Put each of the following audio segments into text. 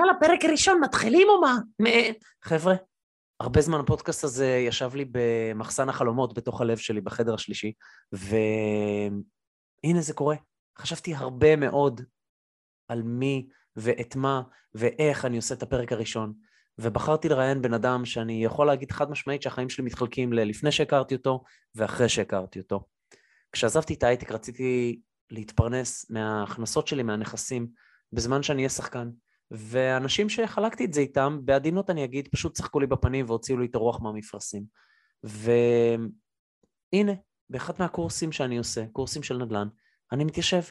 יאללה, פרק ראשון, מתחילים או מה? חבר'ה, הרבה זמן הפודקאסט הזה ישב לי במחסן החלומות בתוך הלב שלי בחדר השלישי, והנה זה קורה. חשבתי הרבה מאוד על מי ואת מה ואיך אני עושה את הפרק הראשון, ובחרתי לראיין בן אדם שאני יכול להגיד חד משמעית שהחיים שלי מתחלקים ללפני שהכרתי אותו ואחרי שהכרתי אותו. כשעזבתי את ההייטק רציתי להתפרנס מההכנסות שלי, מהנכסים, בזמן שאני אהיה שחקן. ואנשים שחלקתי את זה איתם, בעדינות אני אגיד, פשוט צחקו לי בפנים והוציאו לי את הרוח מהמפרשים. והנה, באחד מהקורסים שאני עושה, קורסים של נדל"ן, אני מתיישב.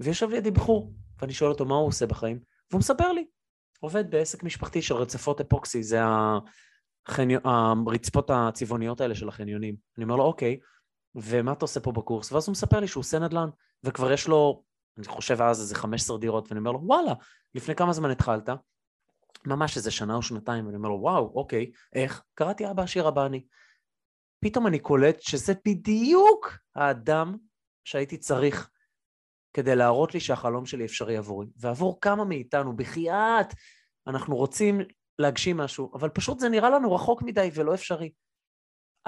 ויושב לידי בחור, ואני שואל אותו מה הוא עושה בחיים, והוא מספר לי. עובד בעסק משפחתי של רצפות אפוקסי, זה החניו... הרצפות הצבעוניות האלה של החניונים. אני אומר לו, אוקיי, ומה אתה עושה פה בקורס? ואז הוא מספר לי שהוא עושה נדל"ן, וכבר יש לו, אני חושב אז איזה 15 דירות, ואני אומר לו, וואלה, לפני כמה זמן התחלת? ממש איזה שנה או שנתיים, ואני אומר לו, וואו, אוקיי, איך? קראתי אבא עשיר אבא אני. פתאום אני קולט שזה בדיוק האדם שהייתי צריך כדי להראות לי שהחלום שלי אפשרי עבורי. ועבור כמה מאיתנו, בחייאת, אנחנו רוצים להגשים משהו, אבל פשוט זה נראה לנו רחוק מדי ולא אפשרי.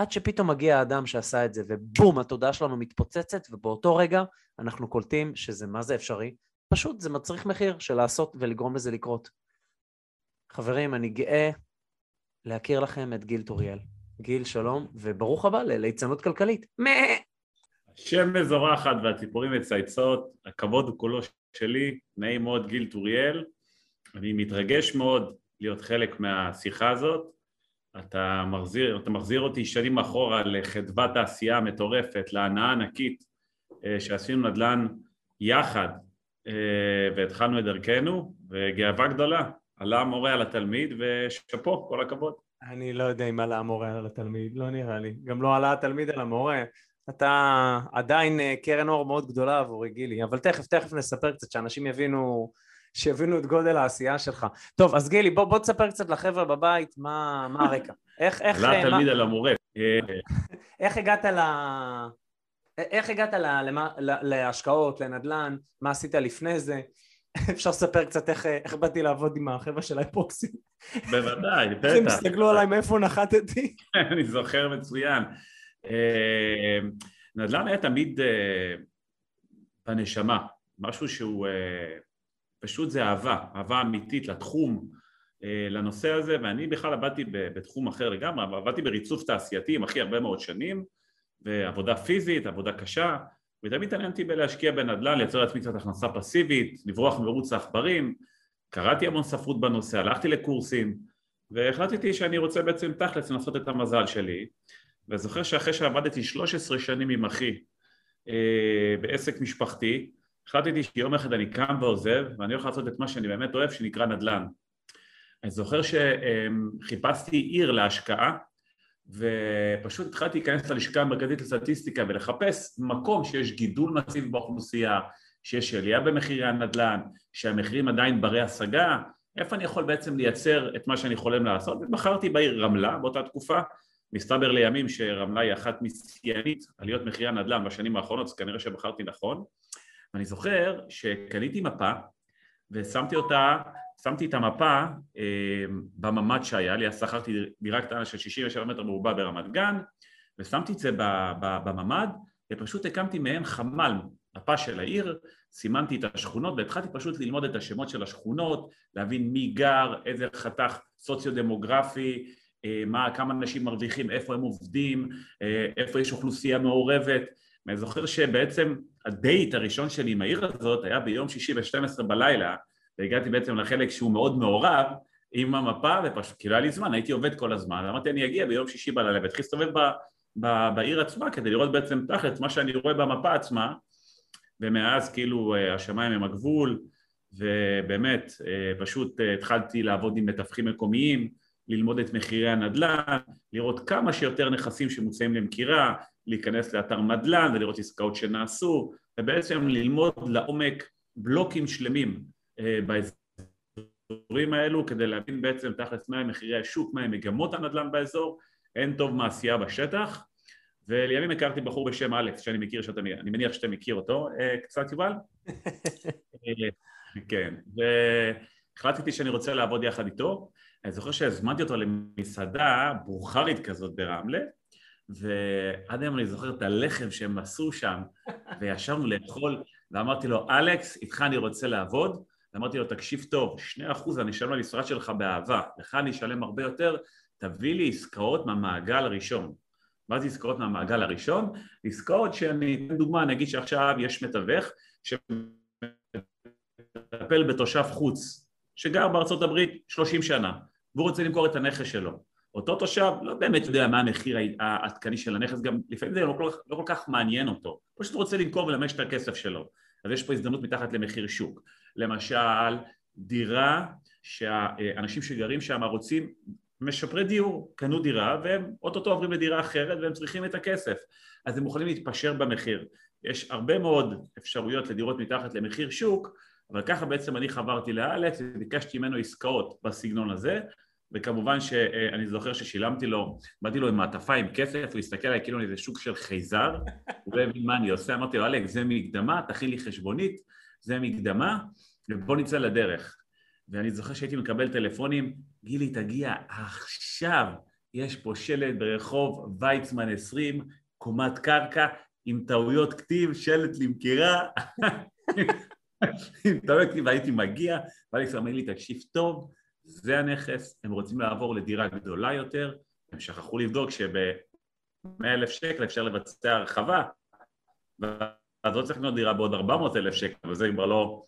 עד שפתאום מגיע האדם שעשה את זה, ובום, התודעה שלנו מתפוצצת, ובאותו רגע אנחנו קולטים שזה מה זה אפשרי. פשוט זה מצריך מחיר של לעשות ולגרום לזה לקרות. חברים, אני גאה להכיר לכם את גיל טוריאל. גיל, שלום, וברוך הבא לליצנות כלכלית. השם מזורחת והציפורים מצייצות, הכבוד הוא כולו שלי, נעים מאוד גיל טוריאל, אני מתרגש מאוד להיות חלק מהשיחה הזאת, אתה מחזיר, אתה מחזיר אותי שנים אחורה לחדוות העשייה המטורפת, להנאה ענקית אה, שעשינו נדל"ן יחד אה, והתחלנו את דרכנו, וגאווה גדולה, עלה המורה על התלמיד ושאפו, כל הכבוד. אני לא יודע אם עלה המורה על התלמיד, לא נראה לי. גם לא עלה התלמיד על המורה. אתה עדיין אה, קרן אור מאוד גדולה עבורי, גילי, אבל תכף, תכף נספר קצת, שאנשים יבינו, שיבינו את גודל העשייה שלך. טוב, אז גילי, בוא, בוא תספר קצת לחבר'ה בבית מה, מה הרקע. איך, איך... עלה התלמיד על המורה. איך הגעת ל... איך הגעת ל... למה... להשקעות, לנדל"ן, מה עשית לפני זה? אפשר לספר קצת איך, איך באתי לעבוד עם החבר'ה של האפוקסי. בוודאי, בטח. הם הסתכלו עליי מאיפה נחתתי. אני זוכר מצוין. אה, נדל"ן היה תמיד אה, בנשמה, משהו שהוא אה, פשוט זה אהבה, אהבה אמיתית לתחום, לנושא הזה, ואני בכלל עבדתי בתחום אחר לגמרי, עבדתי בריצוף תעשייתי עם הכי הרבה מאוד שנים, ועבודה פיזית, עבודה קשה, ותמיד התעניינתי בלהשקיע בנדל"ן, לייצר לעצמי קצת הכנסה פסיבית, לברוח מרוץ העכברים, קראתי המון ספרות בנושא, הלכתי לקורסים, והחלטתי שאני רוצה בעצם תכלס לנסות את המזל שלי, וזוכר שאחרי שעבדתי 13 שנים עם אחי אה, בעסק משפחתי, החלטתי שיום אחד אני קם ועוזב ואני הולך לעשות את מה שאני באמת אוהב שנקרא נדל"ן. אני זוכר שחיפשתי עיר להשקעה ופשוט התחלתי להיכנס ללשכה המרכזית לסטטיסטיקה ולחפש מקום שיש גידול מסיבי באוכלוסייה, שיש עלייה במחירי הנדל"ן, שהמחירים עדיין ברי השגה, איפה אני יכול בעצם לייצר את מה שאני חולם לעשות, ובחרתי בעיר רמלה באותה תקופה מסתבר לימים שרמלה היא אחת משיאנית עליות מחירי הנדל"ן בשנים האחרונות, אז כנראה שבחרתי נכון. ואני זוכר שקניתי מפה ושמתי אותה, שמתי את המפה אה, בממ"ד שהיה לי, אז שכרתי דירה קטנה של 67 מטר מרובע ברמת גן ושמתי את זה בממ"ד ופשוט הקמתי מעין חמ"ל מפה של העיר, סימנתי את השכונות והתחלתי פשוט ללמוד את השמות של השכונות, להבין מי גר, איזה חתך סוציו-דמוגרפי, אה, מה, כמה אנשים מרוויחים, איפה הם עובדים, אה, איפה יש אוכלוסייה מעורבת. ואני זוכר שבעצם הדייט הראשון שלי עם העיר הזאת היה ביום שישי ב-12 בלילה, והגעתי בעצם לחלק שהוא מאוד מעורב עם המפה, ופשוט כאילו היה לי זמן, הייתי עובד כל הזמן, אמרתי אני אגיע ביום שישי בלילה והתחיל להסתובב בעיר עצמה כדי לראות בעצם תכלס מה שאני רואה במפה עצמה. ומאז כאילו אה, השמיים הם הגבול ובאמת אה, פשוט אה, התחלתי לעבוד עם מתווכים מקומיים, ללמוד את מחירי הנדל"ן, לראות כמה שיותר נכסים שמוצאים למכירה, להיכנס לאתר נדל"ן ולראות עסקאות שנעשו ובעצם ללמוד לעומק בלוקים שלמים באזורים האלו כדי להבין בעצם תכלס מה הם מחירי השוק, מה הם מגמות הנדל"ן באזור. אין טוב מעשייה בשטח. ולימים הכרתי בחור בשם אלכס שאני מכיר שאתה, אני מניח שאתה מכיר אותו אה, קצת יובל? אה, כן, והחלטתי שאני רוצה לעבוד יחד איתו אני זוכר שהזמנתי אותו למסעדה בוכרית כזאת ברמלה ועד היום אני זוכר את הלחם שהם עשו שם וישבנו לאכול ואמרתי לו אלכס איתך אני רוצה לעבוד ואמרתי לו תקשיב טוב שני אחוז אני אשלם למשרד שלך באהבה לך אני אשלם הרבה יותר תביא לי עסקאות מהמעגל הראשון. מה זה עסקאות מהמעגל הראשון? עסקאות שאני אתן דוגמה, נגיד שעכשיו יש מתווך שמטפל בתושב חוץ שגר בארצות הברית 30 שנה והוא רוצה למכור את הנכס שלו. אותו תושב לא באמת יודע מה המחיר העדכני של הנכס, גם לפעמים זה לא כל, לא כל כך מעניין אותו, פשוט רוצה למכור ולמש את הכסף שלו. אז יש פה הזדמנות מתחת למחיר שוק. למשל, דירה שהאנשים שגרים שם רוצים משפרי דיור קנו דירה והם אוטוטו עוברים לדירה אחרת והם צריכים את הכסף אז הם מוכנים להתפשר במחיר יש הרבה מאוד אפשרויות לדירות מתחת למחיר שוק אבל ככה בעצם אני חברתי לאלכס וביקשתי ממנו עסקאות בסגנון הזה וכמובן שאני זוכר ששילמתי לו, באתי לו עם מעטפה עם כסף, הוא הסתכל עליי כאילו איזה שוק של חייזר, הוא לא הבין מה אני עושה, אמרתי לו אלכס זה מקדמה, תכין לי חשבונית, זה מקדמה ובוא נצא לדרך. ואני זוכר שהייתי מקבל טלפונים, גילי תגיע עכשיו, יש פה שלט ברחוב ויצמן 20, קומת קרקע עם טעויות כתיב, שלט למכירה, והייתי מגיע, ואלכס אומר לי, תקשיב טוב, זה הנכס, הם רוצים לעבור לדירה גדולה יותר, הם שכחו לבדוק שב-100 אלף שקל אפשר לבצע הרחבה, ואז לא צריך לקנות דירה בעוד 400 אלף שקל, וזה כבר לא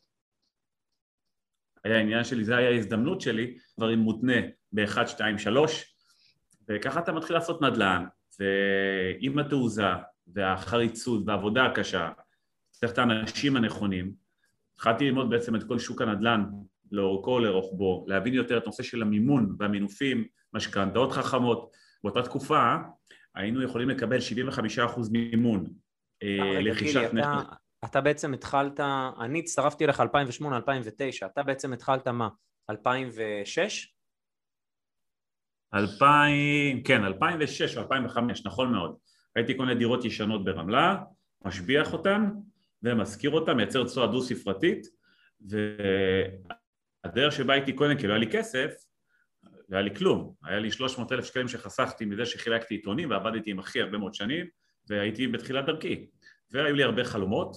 היה עניין שלי, זה היה ההזדמנות שלי, דברים מותנה ב-1, 2, 3 וככה אתה מתחיל לעשות נדל"ן ועם התעוזה והחריצות והעבודה הקשה צריך את האנשים הנכונים התחלתי ללמוד בעצם את כל שוק הנדל"ן לאורכו לרוחבו, להבין יותר את הנושא של המימון והמינופים, משכנתאות חכמות באותה תקופה היינו יכולים לקבל 75% מימון אה, לרכישת נכס אתה בעצם התחלת, אני הצטרפתי אליך 2008-2009, אתה בעצם התחלת מה? 2006? 2000, כן, 2006 או 2005, נכון מאוד. הייתי קונה דירות ישנות ברמלה, משביח אותן ומשכיר אותן, מייצר תשואה דו-ספרתית והדרך שבה הייתי קונה, כי לא היה לי כסף, לא היה לי כלום. היה לי 300 אלף שקלים שחסכתי מזה שחילקתי עיתונים ועבדתי עם אחי הרבה מאוד שנים והייתי בתחילת דרכי. והיו לי הרבה חלומות,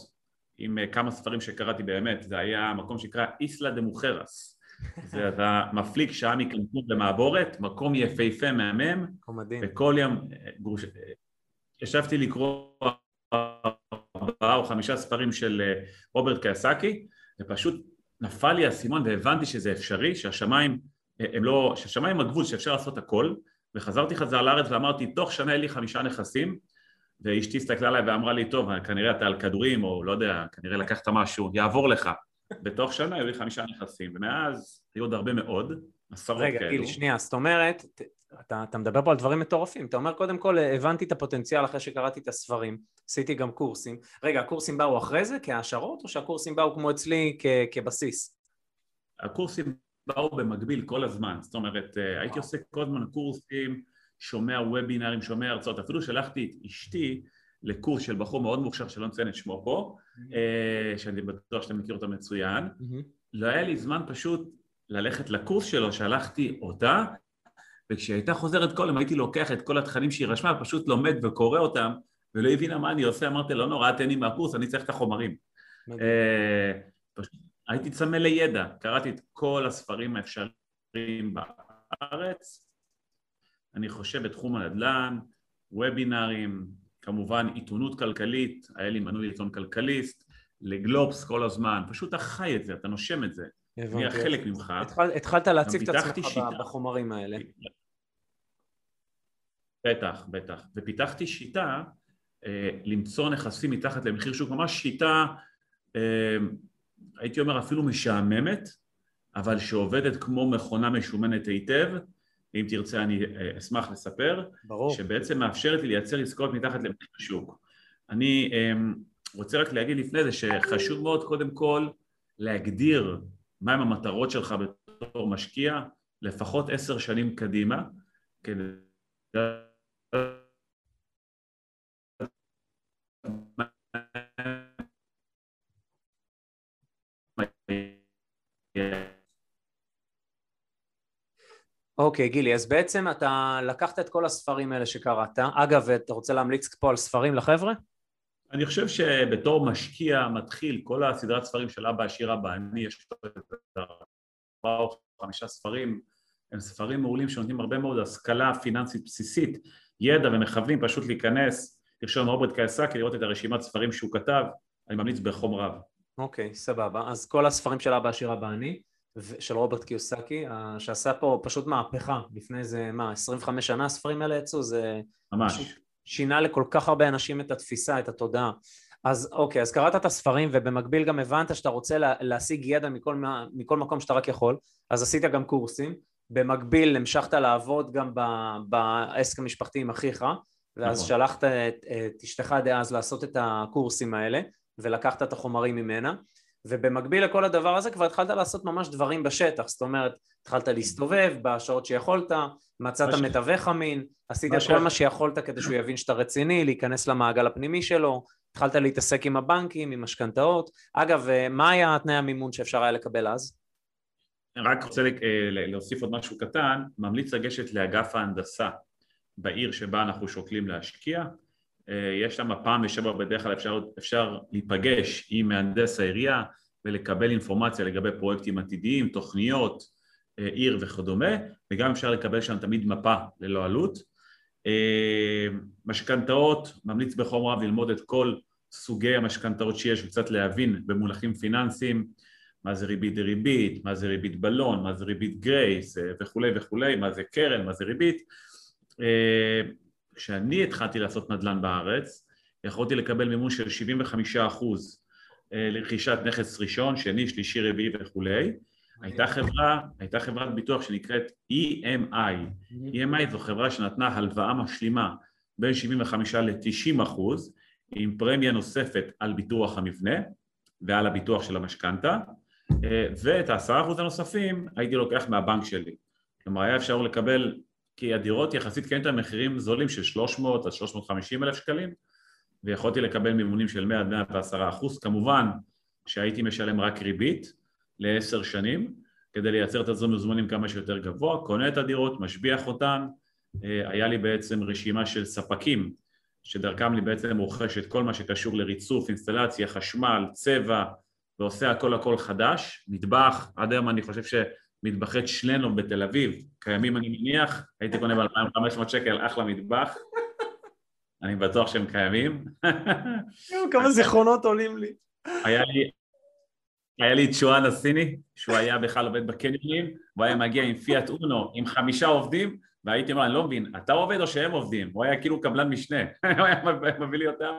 עם אה, כמה ספרים שקראתי באמת, זה היה מקום שנקרא איסלה דה מוחרס. זה אתה מפליג שעה מקנקון למעבורת, מקום יפהפה מהמם, וכל יום, אה, גרוש... אה, ישבתי לקרוא ארבעה או חמישה ספרים של רוברט קייסקי, ופשוט נפל לי האסימון והבנתי שזה אפשרי, שהשמיים הם לא, שהשמיים הגבול שאפשר לעשות הכל, וחזרתי חזרה לארץ ואמרתי, תוך שנה אין לי חמישה נכסים, ואשתי הסתכלה עליי ואמרה לי, טוב, כנראה אתה על כדורים, או לא יודע, כנראה לקחת משהו, יעבור לך. בתוך שנה היו לי חמישה נכסים, ומאז היו עוד הרבה מאוד, עשרות רגע, כאלו. רגע, גיל, שנייה, זאת אומרת, אתה, אתה מדבר פה על דברים מטורפים, אתה אומר קודם כל הבנתי את הפוטנציאל אחרי שקראתי את הספרים, עשיתי גם קורסים, רגע, הקורסים באו אחרי זה כהעשרות, או שהקורסים באו כמו אצלי כ, כבסיס? הקורסים באו במקביל כל הזמן, זאת אומרת, אה, הייתי עושה כל הזמן קורסים, שומע וובינארים, שומע הרצאות, אפילו שלחתי את אשתי לקורס של בחור מאוד מוכשר שלא נציין את שמו פה, mm-hmm. שאני בטוח שאתה מכיר אותו מצוין, mm-hmm. לא היה לי זמן פשוט ללכת לקורס שלו, שלחתי אותה, וכשהיא הייתה חוזרת כל יום הייתי לוקח את כל התכנים שהיא רשמה, פשוט לומד וקורא אותם, ולא הבינה מה אני עושה, אמרתי, לא נורא, תן לי מהקורס, אני צריך את החומרים. אה, הייתי צמא לידע, קראתי את כל הספרים האפשריים בארץ, אני חושב בתחום הנדל"ן, וובינארים, כמובן עיתונות כלכלית, היה לי מנוי עיתון כלכליסט, לגלובס כל הזמן, פשוט אתה חי את זה, אתה נושם את זה. נהיה חלק ממך. התחל- התחלת להציג את עצמך שיטה. בחומרים האלה. בטח, בטח. ופיתחתי שיטה אה, למצוא נכסים מתחת למחיר שוק, ממש שיטה, אה, הייתי אומר אפילו משעממת, אבל שעובדת כמו מכונה משומנת היטב. אם תרצה אני אה, אשמח לספר, ברור. שבעצם מאפשרת לי לייצר עסקאות מתחת למחיר שוק. אני אה, רוצה רק להגיד לפני זה שחשוב מאוד קודם כל להגדיר מהם המטרות שלך בתור משקיע, לפחות עשר שנים קדימה, אוקיי, גילי, אז בעצם אתה לקחת את כל הספרים האלה שקראת. אגב, אתה רוצה להמליץ פה על ספרים לחבר'ה? אני חושב שבתור משקיע מתחיל, כל הסדרת ספרים של אבא עשיר אבא אני, יש ארבעה או חמישה ספרים, הם ספרים מעולים שנותנים הרבה מאוד השכלה פיננסית בסיסית, ידע ומכוונים פשוט להיכנס, לרשום רוברט קייסקי, לראות את הרשימת ספרים שהוא כתב, אני ממליץ בחום רב. אוקיי, סבבה. אז כל הספרים של אבא עשיר אבא אני, של רוברט קיוסקי, שעשה פה פשוט מהפכה. לפני איזה, מה, 25 שנה הספרים האלה יצאו? זה ממש. שינה לכל כך הרבה אנשים את התפיסה, את התודעה. אז אוקיי, אז קראת את הספרים ובמקביל גם הבנת שאתה רוצה לה, להשיג ידע מכל, מכל מקום שאתה רק יכול, אז עשית גם קורסים. במקביל המשכת לעבוד גם בעסק המשפחתי עם אחיך, ואז נכון. שלחת את, את אשתך דאז לעשות את הקורסים האלה, ולקחת את החומרים ממנה, ובמקביל לכל הדבר הזה כבר התחלת לעשות ממש דברים בשטח, זאת אומרת, התחלת להסתובב בשעות שיכולת, מצאת ש- מתווך אמין, עשית את ש- כל מה שיכולת כדי שהוא יבין שאתה רציני, להיכנס למעגל הפנימי שלו, התחלת להתעסק עם הבנקים, עם משכנתאות. אגב, אה, מה היה תנאי המימון שאפשר היה לקבל אז? רק רוצה אה, להוסיף עוד משהו קטן, ממליץ לגשת לאגף ההנדסה בעיר שבה אנחנו שוקלים להשקיע. אה, יש שם פעם בשבוע בדרך כלל אפשר, אפשר להיפגש עם מהנדס העירייה ולקבל אינפורמציה לגבי פרויקטים עתידיים, תוכניות, עיר וכדומה, וגם אפשר לקבל שם תמיד מפה ללא עלות. אה, משכנתאות, ממליץ בחום רב ללמוד את כל סוגי המשכנתאות שיש וקצת להבין במונחים פיננסיים, מה זה ריבית דריבית, מה זה ריבית בלון, מה זה ריבית גרייס אה, וכולי וכולי, מה זה קרן, מה זה ריבית. אה, כשאני התחלתי לעשות נדל"ן בארץ, יכולתי לקבל מימון של 75 אחוז אה, לרכישת נכס ראשון, שני, שלישי, רביעי וכולי. הייתה חברה, הייתה חברת ביטוח שנקראת EMI. EMI זו חברה שנתנה הלוואה משלימה בין 75 ל-90 אחוז, עם פרמיה נוספת על ביטוח המבנה ועל הביטוח של המשכנתה, אה, ואת העשרה אחוז הנוספים הייתי לוקח מהבנק שלי. כלומר, היה אפשר לקבל, כי הדירות יחסית כן את המחירים זולים של 300 עד 350 אלף שקלים, ויכולתי לקבל מימונים של 100 עד 110 אחוז, כמובן שהייתי משלם רק ריבית לעשר שנים, כדי לייצר את תזרים מזומנים כמה שיותר גבוה, קונה את הדירות, משביח אותן, אה, היה לי בעצם רשימה של ספקים שדרכם אני בעצם רוכש את כל מה שקשור לריצוף, אינסטלציה, חשמל, צבע, ועושה הכל הכל חדש, מטבח, עד היום אני חושב שמטבחי צ'לנוב בתל אביב, קיימים אני מניח, הייתי קונה ב-2500 שקל אחלה מטבח, אני בטוח שהם קיימים. כמה זיכרונות עולים לי. היה לי, היה לי את שואן הסיני, שהוא היה בכלל עובד בקניונים, והוא היה מגיע עם פיאט אונו, עם חמישה עובדים, והייתי אומר, אני לא מבין, אתה עובד או שהם עובדים? הוא היה כאילו קבלן משנה, הוא היה מביא לי אותם.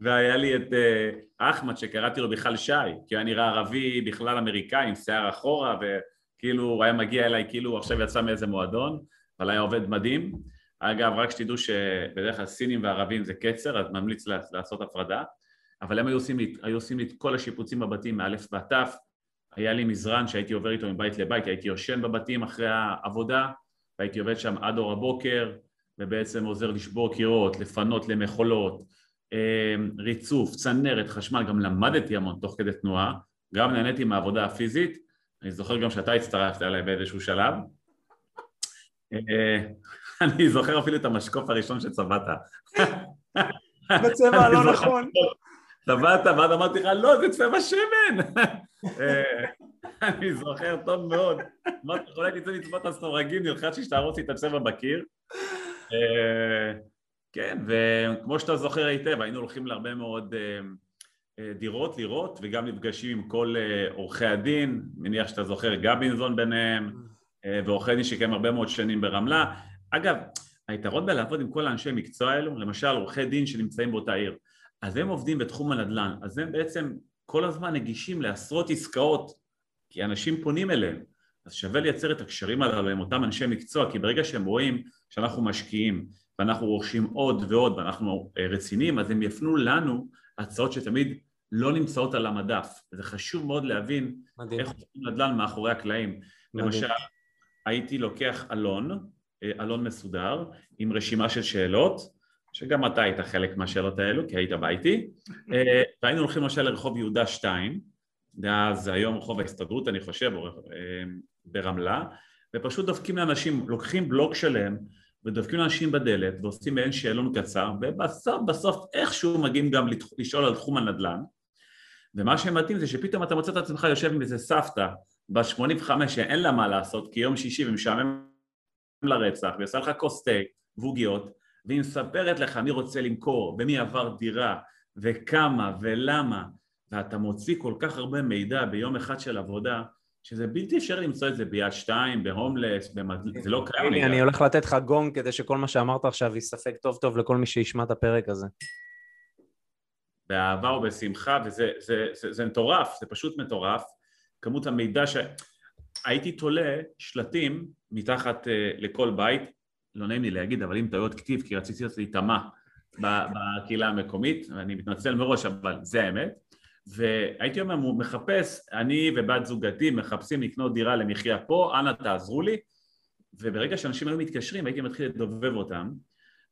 והיה לי את uh, אחמד שקראתי לו בכלל שי, כי הוא היה נראה ערבי בכלל אמריקאי עם שיער אחורה וכאילו הוא היה מגיע אליי כאילו עכשיו יצא מאיזה מועדון אבל היה עובד מדהים. אגב רק שתדעו שבדרך כלל סינים וערבים זה קצר אז ממליץ לעשות הפרדה אבל הם היו עושים לי, היו עושים לי את כל השיפוצים בבתים מאלף ועד תף היה לי מזרן שהייתי עובר איתו מבית לבית, הייתי יושן בבתים אחרי העבודה והייתי עובד שם עד אור הבוקר ובעצם עוזר לשבור קירות, לפנות למחולות ריצוף, צנרת, חשמל, גם למדתי המון תוך כדי תנועה, גם נהניתי מהעבודה הפיזית, אני זוכר גם שאתה הצטרפת אליי באיזשהו שלב. אני זוכר אפילו את המשקוף הראשון שצבעת. בצבע הלא נכון. טבעת, ואז אמרתי לך, לא, זה צבע שמן. אה, אני זוכר טוב מאוד. אמרתי אולי תצא לצבות הסורגים, נלחצתי שתהרוס לי את הצבע בקיר. אה, כן, וכמו שאתה זוכר היטב, היינו הולכים להרבה מאוד אה, דירות לראות, וגם נפגשים עם כל עורכי הדין, מניח שאתה זוכר גבינזון ביניהם, ועורכי דין שקיים הרבה מאוד שנים ברמלה. אגב, היתרון בלעבוד עם כל האנשי מקצוע האלו, למשל עורכי דין שנמצאים באותה עיר, אז הם עובדים בתחום הנדל"ן, אז הם בעצם כל הזמן נגישים לעשרות עסקאות, כי אנשים פונים אליהם, אז שווה לייצר את הקשרים הללו עם אותם אנשי מקצוע, כי ברגע שהם רואים שאנחנו משקיעים ואנחנו רוכשים עוד ועוד ואנחנו אה, רציניים, אז הם יפנו לנו הצעות שתמיד לא נמצאות על המדף. וזה חשוב מאוד להבין מדהים. איך עושים נדל"ן מאחורי הקלעים. מדהים. למשל, הייתי לוקח אלון, אה, אלון מסודר, עם רשימה של שאלות, שגם אתה היית חלק מהשאלות האלו, כי היית בא איתי, אה, והיינו הולכים למשל לרחוב יהודה 2, דאז היום רחוב ההסתדרות אני חושב, אה, ברמלה, ופשוט דופקים לאנשים, לוקחים בלוק שלם ודופקים לאנשים בדלת ועושים מעין שאלון קצר, ובסוף בסוף איכשהו מגיעים גם לשאול על תחום הנדל"ן, ומה שמתאים זה שפתאום אתה מוצא את עצמך יושב עם איזה סבתא בת 85 שאין לה מה לעשות כי יום שישי ומשעמם לרצח והיא עושה לך כוס תה ועוגיות והיא מספרת לך מי רוצה למכור ומי עבר דירה וכמה ולמה ואתה מוציא כל כך הרבה מידע ביום אחד של עבודה שזה בלתי אפשרי למצוא את זה ביד שתיים, בהומלס, במד... זה לא קיים הנה. אני הולך לתת לך גונג כדי שכל מה שאמרת עכשיו ייספק טוב טוב לכל מי שישמע את הפרק הזה. באהבה ובשמחה, וזה זה, זה, זה מטורף, זה פשוט מטורף. כמות המידע ש... הייתי תולה שלטים מתחת uh, לכל בית, לא נעים לי להגיד, אבל עם טעויות כתיב, כי רציתי להיות להיטמע בקהילה המקומית, ואני מתנצל מראש, אבל זה האמת. והייתי אומר, הוא מחפש, אני ובת זוגתי מחפשים לקנות דירה למחיה פה, אנא תעזרו לי. וברגע שאנשים היו מתקשרים, הייתי מתחיל לדובב אותם,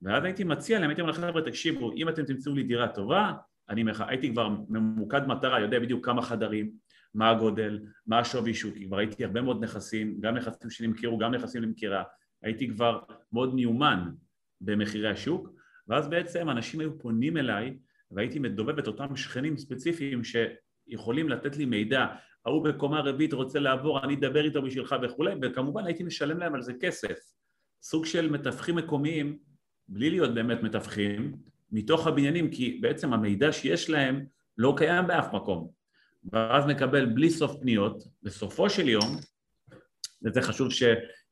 ואז הייתי מציע להם, הייתי אומר לחבר'ה, תקשיבו, אם אתם תמצאו לי דירה טובה, אני מח... הייתי כבר ממוקד מטרה, יודע בדיוק כמה חדרים, מה הגודל, מה השווי שוק, כבר הייתי הרבה מאוד נכסים, גם נכסים שנמכרו, גם נכסים למכירה, הייתי כבר מאוד מיומן במחירי השוק, ואז בעצם אנשים היו פונים אליי, והייתי מדובב את אותם שכנים ספציפיים שיכולים לתת לי מידע, ההוא בקומה רביעית רוצה לעבור, אני אדבר איתו בשבילך וכולי, וכמובן הייתי משלם להם על זה כסף. סוג של מתווכים מקומיים, בלי להיות באמת מתווכים, מתוך הבניינים, כי בעצם המידע שיש להם לא קיים באף מקום. ואז מקבל בלי סוף פניות, בסופו של יום, וזה חשוב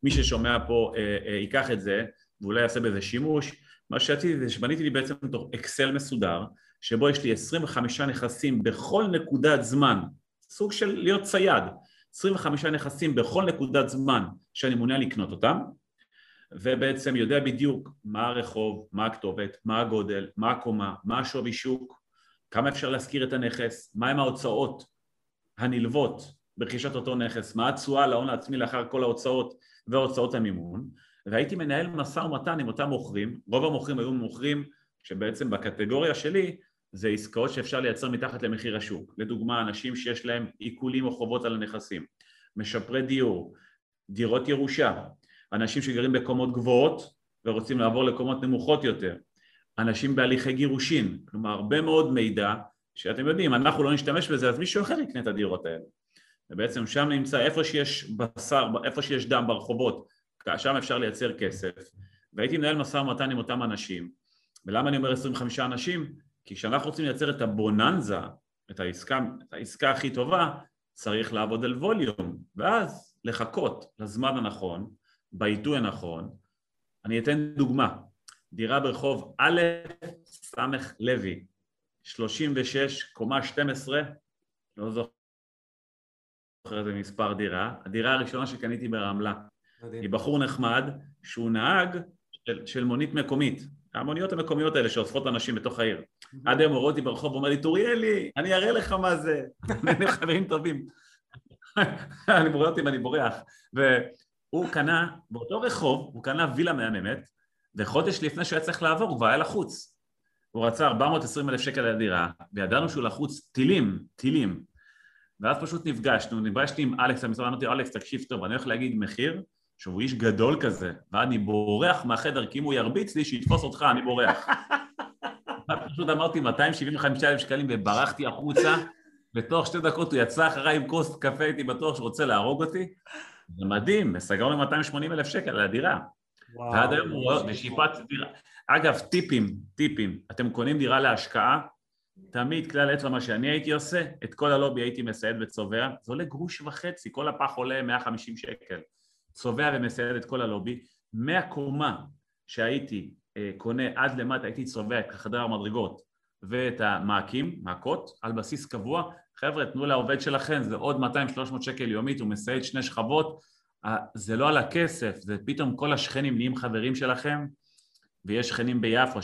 שמי ששומע פה אה, אה, ייקח את זה, ואולי יעשה בזה שימוש, מה שעשיתי זה שבניתי לי בעצם תוך אקסל מסודר, שבו יש לי 25 נכסים בכל נקודת זמן, סוג של להיות צייד, 25 נכסים בכל נקודת זמן שאני מעוניין לקנות אותם, ובעצם יודע בדיוק מה הרחוב, מה הכתובת, מה הגודל, מה הקומה, מה השווי שוק, כמה אפשר להשכיר את הנכס, מהם ההוצאות הנלוות ברכישת אותו נכס, מה התשואה להון העצמי לאחר כל ההוצאות והוצאות המימון, והייתי מנהל משא ומתן עם אותם מוכרים, רוב המוכרים היו מוכרים שבעצם בקטגוריה שלי זה עסקאות שאפשר לייצר מתחת למחיר השוק, לדוגמה אנשים שיש להם עיקולים או חובות על הנכסים, משפרי דיור, דירות ירושה, אנשים שגרים בקומות גבוהות ורוצים לעבור לקומות נמוכות יותר, אנשים בהליכי גירושין, כלומר הרבה מאוד מידע שאתם יודעים, אנחנו לא נשתמש בזה אז מישהו אחר יקנה את הדירות האלה ובעצם שם נמצא איפה שיש בשר, איפה שיש דם ברחובות, שם אפשר לייצר כסף. והייתי מנהל משא ומתן עם אותם אנשים. ולמה אני אומר 25 אנשים? כי כשאנחנו רוצים לייצר את הבוננזה, את העסקה, את העסקה הכי טובה, צריך לעבוד על ווליום. ואז לחכות לזמן הנכון, בעיתוי הנכון. אני אתן דוגמה, דירה ברחוב א' ס' לוי, 36, קומה 12, לא זוכר איזה מספר דירה, הדירה הראשונה שקניתי ברמלה. מדהים. היא בחור נחמד שהוא נהג של, של מונית מקומית, המוניות המקומיות האלה שאוספות אנשים בתוך העיר. עד היום הוא רואה אותי ברחוב ואומר לי, טוריאלי, אני אראה לך מה זה. אני חברים טובים. אני רואה אותי ואני בורח. והוא קנה, באותו רחוב, הוא קנה וילה מהממת, וחודש לפני שהוא היה צריך לעבור הוא כבר היה לחוץ. הוא רצה 420 אלף שקל על הדירה, וידענו שהוא לחוץ טילים, טילים. ואז פשוט נפגשנו, נפגשתי עם אלכס, המשרד אמרתי לו, אלכס, תקשיב טוב, אני הולך להגיד מחיר, שהוא איש גדול כזה, ואני בורח מהחדר, כי אם הוא ירביץ לי, שיתפוס אותך, אני בורח. פשוט אמרתי 275 אלף שקלים וברחתי החוצה, ותוך שתי דקות הוא יצא אחריי עם כוס קפה, הייתי בטוח שהוא רוצה להרוג אותי. זה מדהים, וסגרנו 280 אלף שקל על הדירה. ועד היום הוא רואה, ושיפצתי דירה. אגב, טיפים, טיפים, אתם קונים דירה להשקעה, תמיד כלל אצבע מה שאני הייתי עושה, את כל הלובי הייתי מסייד וצובע, זה עולה גרוש וחצי, כל הפח עולה 150 שקל. צובע ומסייד את כל הלובי, מהקומה שהייתי אה, קונה עד למטה, הייתי צובע את חדר המדרגות ואת המעקים, מעקות, על בסיס קבוע. חבר'ה, תנו לעובד שלכם, זה עוד 200-300 שקל יומית, הוא מסייד שני שכבות, אה, זה לא על הכסף, זה פתאום כל השכנים נהיים חברים שלכם, ויש שכנים ביפו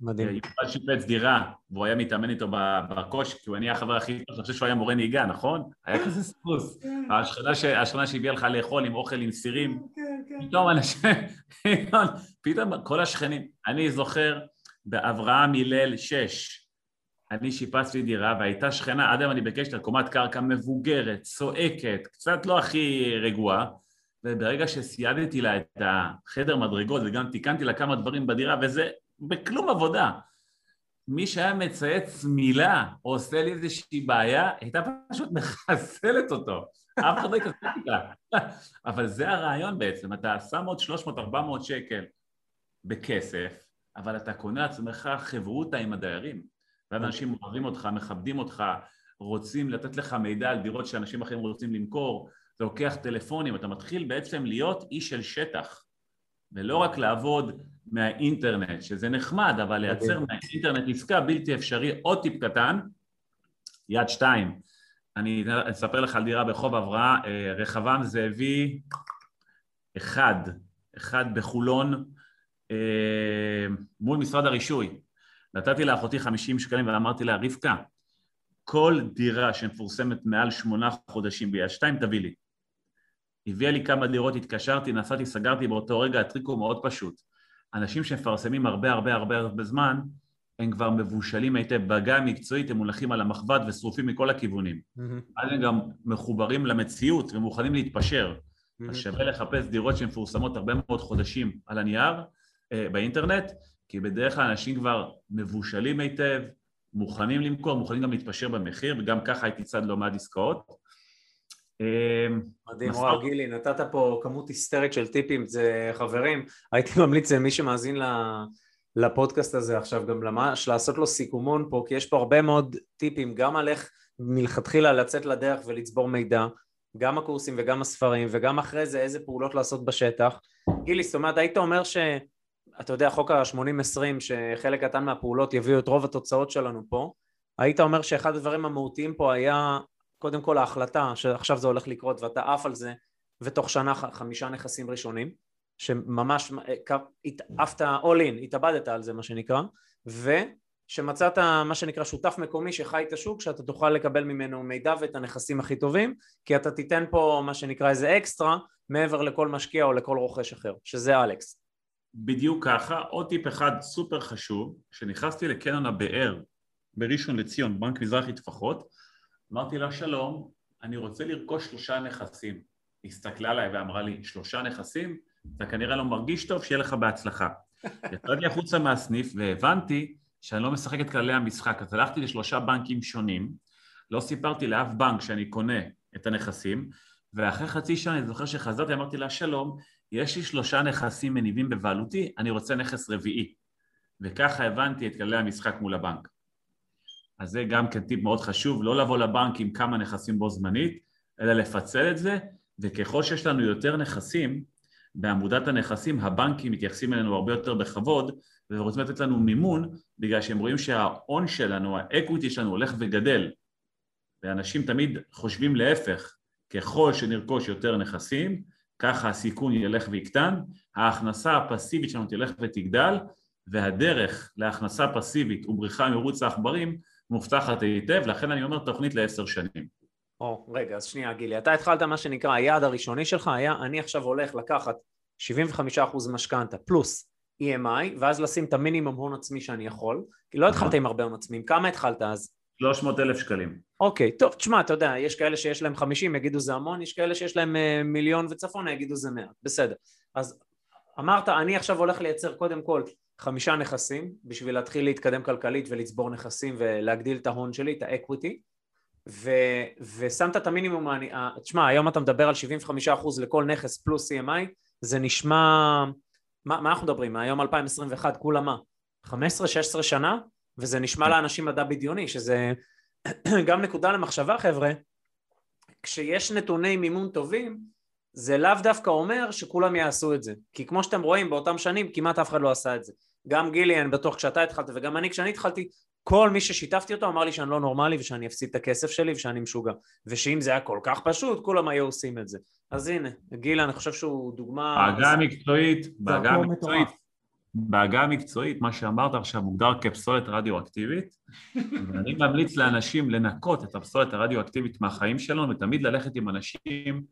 מדהים. שיובל שיפץ דירה והוא היה מתאמן איתו ב- בקושי, כי הוא נהיה החבר הכי טוב, אני חושב שהוא היה מורה נהיגה, נכון? היה כזה סטוס. השכנה ש- השכנה שהביאה לך לאכול עם אוכל עם סירים, פתאום אנשים, פתאום כל השכנים, אני זוכר באברהם הלל 6, אני שיפצתי דירה והייתה שכנה, עד היום אני בקשר, קומת קרקע מבוגרת, צועקת, קצת לא הכי רגועה, וברגע שסיידתי לה את החדר מדרגות וגם תיקנתי לה כמה דברים בדירה, וזה בכלום עבודה. מי שהיה מצייץ מילה או עושה לי איזושהי בעיה, הייתה פשוט מחסלת אותו. אף אחד לא התעסק איתה. אבל זה הרעיון בעצם, אתה שם עוד 300-400 שקל בכסף, אבל אתה קונה לעצמך חברותא עם הדיירים. ואז אנשים אוהבים אותך, מכבדים אותך, רוצים לתת לך מידע על דירות שאנשים אחרים רוצים למכור, אתה לוקח טלפונים, אתה מתחיל בעצם להיות איש של שטח, ולא רק לעבוד מהאינטרנט, שזה נחמד, אבל לייצר מהאינטרנט עסקה בלתי אפשרי. עוד טיפ קטן, יד שתיים, אני אספר לך על דירה ברחוב אברהם, אה, רחבעם זאבי אחד, אחד בחולון, אה, מול משרד הרישוי. נתתי לאחותי 50 שקלים ואמרתי לה, רבקה, כל דירה שמפורסמת מעל שמונה חודשים ביד שתיים, תביא לי. הביאה לי כמה דירות, התקשרתי, נסעתי, סגרתי באותו רגע, הטריק הוא מאוד פשוט. אנשים שמפרסמים הרבה הרבה הרבה הרבה זמן, הם כבר מבושלים היטב. בעגה המקצועית הם מונחים על המחבת ושרופים מכל הכיוונים. אז הם גם מחוברים למציאות ומוכנים להתפשר. אז שווה לחפש דירות שמפורסמות הרבה מאוד חודשים על הנייר, אה, באינטרנט, כי בדרך כלל אנשים כבר מבושלים היטב, מוכנים למכור, מוכנים גם להתפשר במחיר, וגם ככה הייתי צד לא מעט עסקאות. אה, מדהים, וואו, גילי, נתת פה כמות היסטרית של טיפים, זה חברים, הייתי ממליץ למי שמאזין לפודקאסט הזה עכשיו גם ממש לעשות לו סיכומון פה, כי יש פה הרבה מאוד טיפים, גם על איך מלכתחילה לצאת לדרך ולצבור מידע, גם הקורסים וגם הספרים, וגם אחרי זה איזה פעולות לעשות בשטח. גילי, זאת אומרת, היית אומר ש... אתה יודע, חוק ה-80-20, שחלק קטן מהפעולות יביאו את רוב התוצאות שלנו פה, היית אומר שאחד הדברים המהותיים פה היה קודם כל ההחלטה שעכשיו זה הולך לקרות ואתה עף על זה ותוך שנה חמישה נכסים ראשונים שממש אה, עפת all in, התאבדת על זה מה שנקרא ושמצאת מה שנקרא שותף מקומי שחי את השוק שאתה תוכל לקבל ממנו מידע ואת הנכסים הכי טובים כי אתה תיתן פה מה שנקרא איזה אקסטרה מעבר לכל משקיע או לכל רוכש אחר שזה אלכס בדיוק ככה. עוד טיפ אחד סופר חשוב, כשנכנסתי לקרן הבאר בראשון לציון, בנק מזרחי טפחות, אמרתי לה, שלום, אני רוצה לרכוש שלושה נכסים. היא הסתכלה עליי ואמרה לי, שלושה נכסים? אתה כנראה לא מרגיש טוב, שיהיה לך בהצלחה. יצאתי החוצה מהסניף והבנתי שאני לא משחק את כללי המשחק, אז הלכתי לשלושה בנקים שונים, לא סיפרתי לאף בנק שאני קונה את הנכסים, ואחרי חצי שנה אני זוכר שחזרתי, אמרתי לה, שלום, יש לי שלושה נכסים מניבים בבעלותי, אני רוצה נכס רביעי. וככה הבנתי את כללי המשחק מול הבנק. אז זה גם כן טיפ מאוד חשוב, לא לבוא לבנק עם כמה נכסים בו זמנית, אלא לפצל את זה, וככל שיש לנו יותר נכסים, בעמודת הנכסים הבנקים מתייחסים אלינו הרבה יותר בכבוד, ורוצים לתת לנו מימון, בגלל שהם רואים שההון שלנו, האקוויטי שלנו הולך וגדל. ואנשים תמיד חושבים להפך, ככל שנרכוש יותר נכסים, ככה הסיכון ילך ויקטן, ההכנסה הפסיבית שלנו תלך ותגדל, והדרך להכנסה פסיבית ובריחה מרוץ העכברים מובטחת היטב, לכן אני אומר תוכנית לעשר שנים. או, רגע, אז שנייה, גילי, אתה התחלת מה שנקרא, היעד הראשוני שלך היה, אני עכשיו הולך לקחת 75% משכנתה פלוס EMI, ואז לשים את המינימום הון עצמי שאני יכול, כי לא התחלת עם הרבה הון עצמי, כמה התחלת אז? 300 אלף שקלים. אוקיי, טוב, תשמע, אתה יודע, יש כאלה שיש להם 50, יגידו זה המון, יש כאלה שיש להם אה, מיליון וצפונה, יגידו זה 100, בסדר. אז אמרת, אני עכשיו הולך לייצר קודם כל חמישה נכסים בשביל להתחיל להתקדם כלכלית ולצבור נכסים ולהגדיל את ההון שלי, את האקוויטי, ו- ושמת את המינימום, אני- ה- תשמע, היום אתה מדבר על 75% לכל נכס פלוס CMI, זה נשמע, מה, מה אנחנו מדברים, היום 2021, כולה מה? 15-16 שנה? וזה נשמע לאנשים מדע בדיוני, שזה גם נקודה למחשבה חבר'ה, כשיש נתוני מימון טובים, זה לאו דווקא אומר שכולם יעשו את זה, כי כמו שאתם רואים באותם שנים כמעט אף אחד לא עשה את זה. גם גילי, אני בטוח כשאתה התחלת וגם אני כשאני התחלתי, כל מי ששיתפתי אותו אמר לי שאני לא נורמלי ושאני אפסיד את הכסף שלי ושאני משוגע. ושאם זה היה כל כך פשוט, כולם היו עושים את זה. אז הנה, גילי, אני חושב שהוא דוגמה... בעגה המקצועית, בעגה המקצועית. בעגה המקצועית, מה שאמרת עכשיו מוגדר כפסולת רדיואקטיבית, ואני ממליץ לאנשים לנקות את הפסולת הרדיואקטיבית מהחיים שלנו ותמיד ללכת עם אנשים,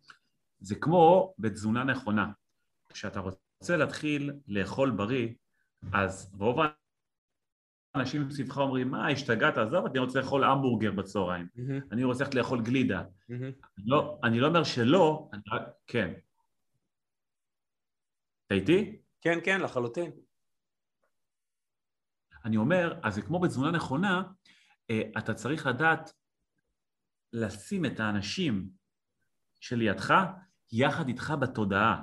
זה כמו בתזונה נכונה. כשאתה רוצה להתחיל לאכול בריא, אז רוב האנשים סביבך אומרים, מה, השתגעת, עזוב, אני רוצה לאכול המבורגר בצהריים, מהמם, אני רוצה ללכת לאכול גלידה. אני לא, אני לא אומר שלא, אני רק, כן. אתה איתי? כן, כן, לחלוטין. אני אומר, אז זה כמו בתזונה נכונה, אה, אתה צריך לדעת לשים את האנשים שלידך יחד איתך בתודעה.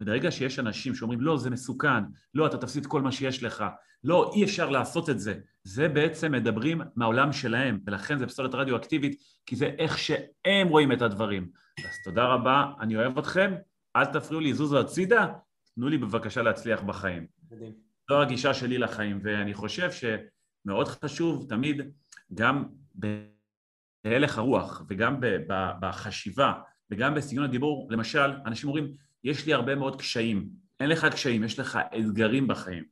וברגע שיש אנשים שאומרים, לא, זה מסוכן, לא, אתה תפסיד כל מה שיש לך, לא, אי אפשר לעשות את זה, זה בעצם מדברים מהעולם שלהם, ולכן זה פסולת רדיואקטיבית, כי זה איך שהם רואים את הדברים. אז תודה רבה, אני אוהב אתכם, אל תפריעו לי, זוזו הצידה, תנו לי בבקשה להצליח בחיים. מדהים. זו הגישה שלי לחיים, ואני חושב שמאוד חשוב תמיד גם בהלך הרוח וגם בחשיבה וגם בסגנון הדיבור, למשל, אנשים אומרים, יש לי הרבה מאוד קשיים. אין לך קשיים, יש לך אתגרים בחיים.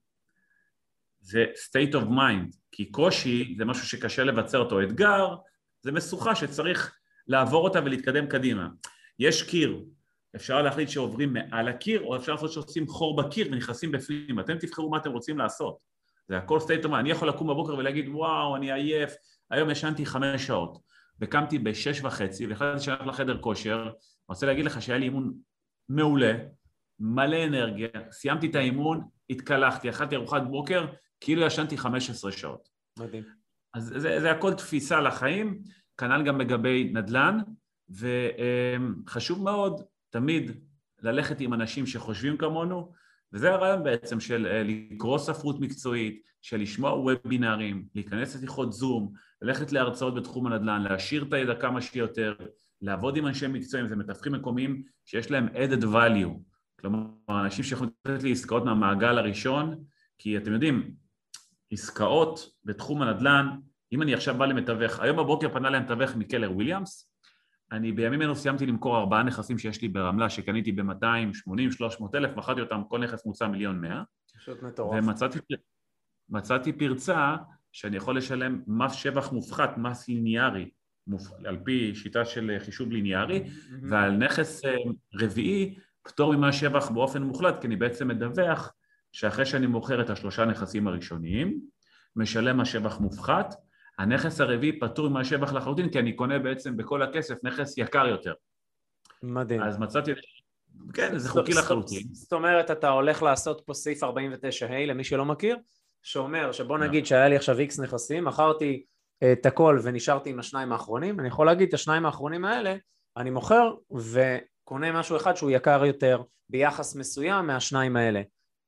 זה state of mind, כי קושי זה משהו שקשה לבצר אותו. אתגר זה משוכה שצריך לעבור אותה ולהתקדם קדימה. יש קיר, אפשר להחליט שעוברים מעל הקיר, או אפשר לעשות שעושים חור בקיר ונכנסים בפנים. אתם תבחרו מה אתם רוצים לעשות. זה הכל state of mind. אני יכול לקום בבוקר ולהגיד, וואו, אני עייף, היום ישנתי חמש שעות, וקמתי בשש וחצי, והחלטתי שאני הולך לחדר כושר, אני רוצה להגיד לך שהיה לי אימון מעולה, מלא אנרגיה, סיימתי את האימון, התקלחתי, אכלתי ארוחת בוקר, כאילו ישנתי 15 שעות. מדהים. אז זה, זה הכל תפיסה לחיים, כנ"ל גם לגבי נדל"ן, וחשוב מאוד תמיד ללכת עם אנשים שחושבים כמונו, וזה הרעיון בעצם של אה, לקרוא ספרות מקצועית, של לשמוע וובינארים, להיכנס לשיחות זום, ללכת להרצאות בתחום הנדל"ן, להשאיר את הידע כמה שיותר, לעבוד עם אנשי מקצועים ומתווכים מקומיים שיש להם added value, כלומר אנשים שיכולים לתת לי עסקאות מהמעגל הראשון, כי אתם יודעים, עסקאות בתחום הנדל"ן, אם אני עכשיו בא למתווך, היום בבוקר פנה להם מתווך מקלר וויליאמס, אני בימים אלו סיימתי למכור ארבעה נכסים שיש לי ברמלה שקניתי ב-280-300 אלף, מכרתי אותם, כל נכס מוצע מיליון מאה, פשוט מטורף. ומצאתי מצאתי פרצה שאני יכול לשלם מס שבח מופחת, מס ליניארי, מופ... על פי שיטה של חישוב ליניארי, מהמם. ועל נכס אה, רביעי פטור ממס שבח באופן מוחלט, כי אני בעצם מדווח שאחרי שאני מוכר את השלושה נכסים הראשוניים, משלם מס שבח מופחת, הנכס הרביעי פטור ממס שבח לחלוטין, כי אני קונה בעצם בכל הכסף נכס יקר יותר. מדהים. אז מצאתי, כן, זה חוקי לחלוטין. זאת אומרת, אתה הולך לעשות פה סעיף 49ה, למי שלא מכיר, שאומר שבוא לא. נגיד שהיה לי עכשיו איקס נכסים, מכרתי אה, את הכל ונשארתי עם השניים האחרונים, אני יכול להגיד את השניים האחרונים האלה, אני מוכר וקונה משהו אחד שהוא יקר יותר ביחס מסוים מהשניים האלה.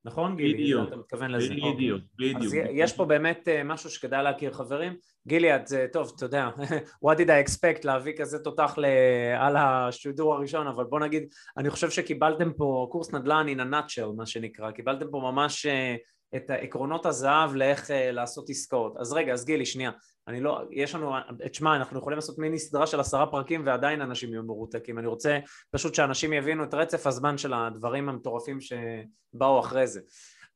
נכון גילי? בדיוק. אתה מתכוון לזה. אוקיי. בדיוק, בדיוק. אז יש פה באמת אה, משהו שכדאי להכיר חברים. גילי, את, אה, טוב, אתה יודע, what did I expect להביא כזה תותח ל... על השידור הראשון, אבל בוא נגיד, אני חושב שקיבלתם פה קורס נדל"ן in a nutshell, מה שנקרא, קיבלתם פה ממש אה, את עקרונות הזהב לאיך אה, לעשות עסקאות. אז רגע, אז גילי, שנייה, אני לא, יש לנו, תשמע, אנחנו יכולים לעשות מיני סדרה של עשרה פרקים ועדיין אנשים יהיו מרותקים. אני רוצה פשוט שאנשים יבינו את רצף הזמן של הדברים המטורפים שבאו אחרי זה.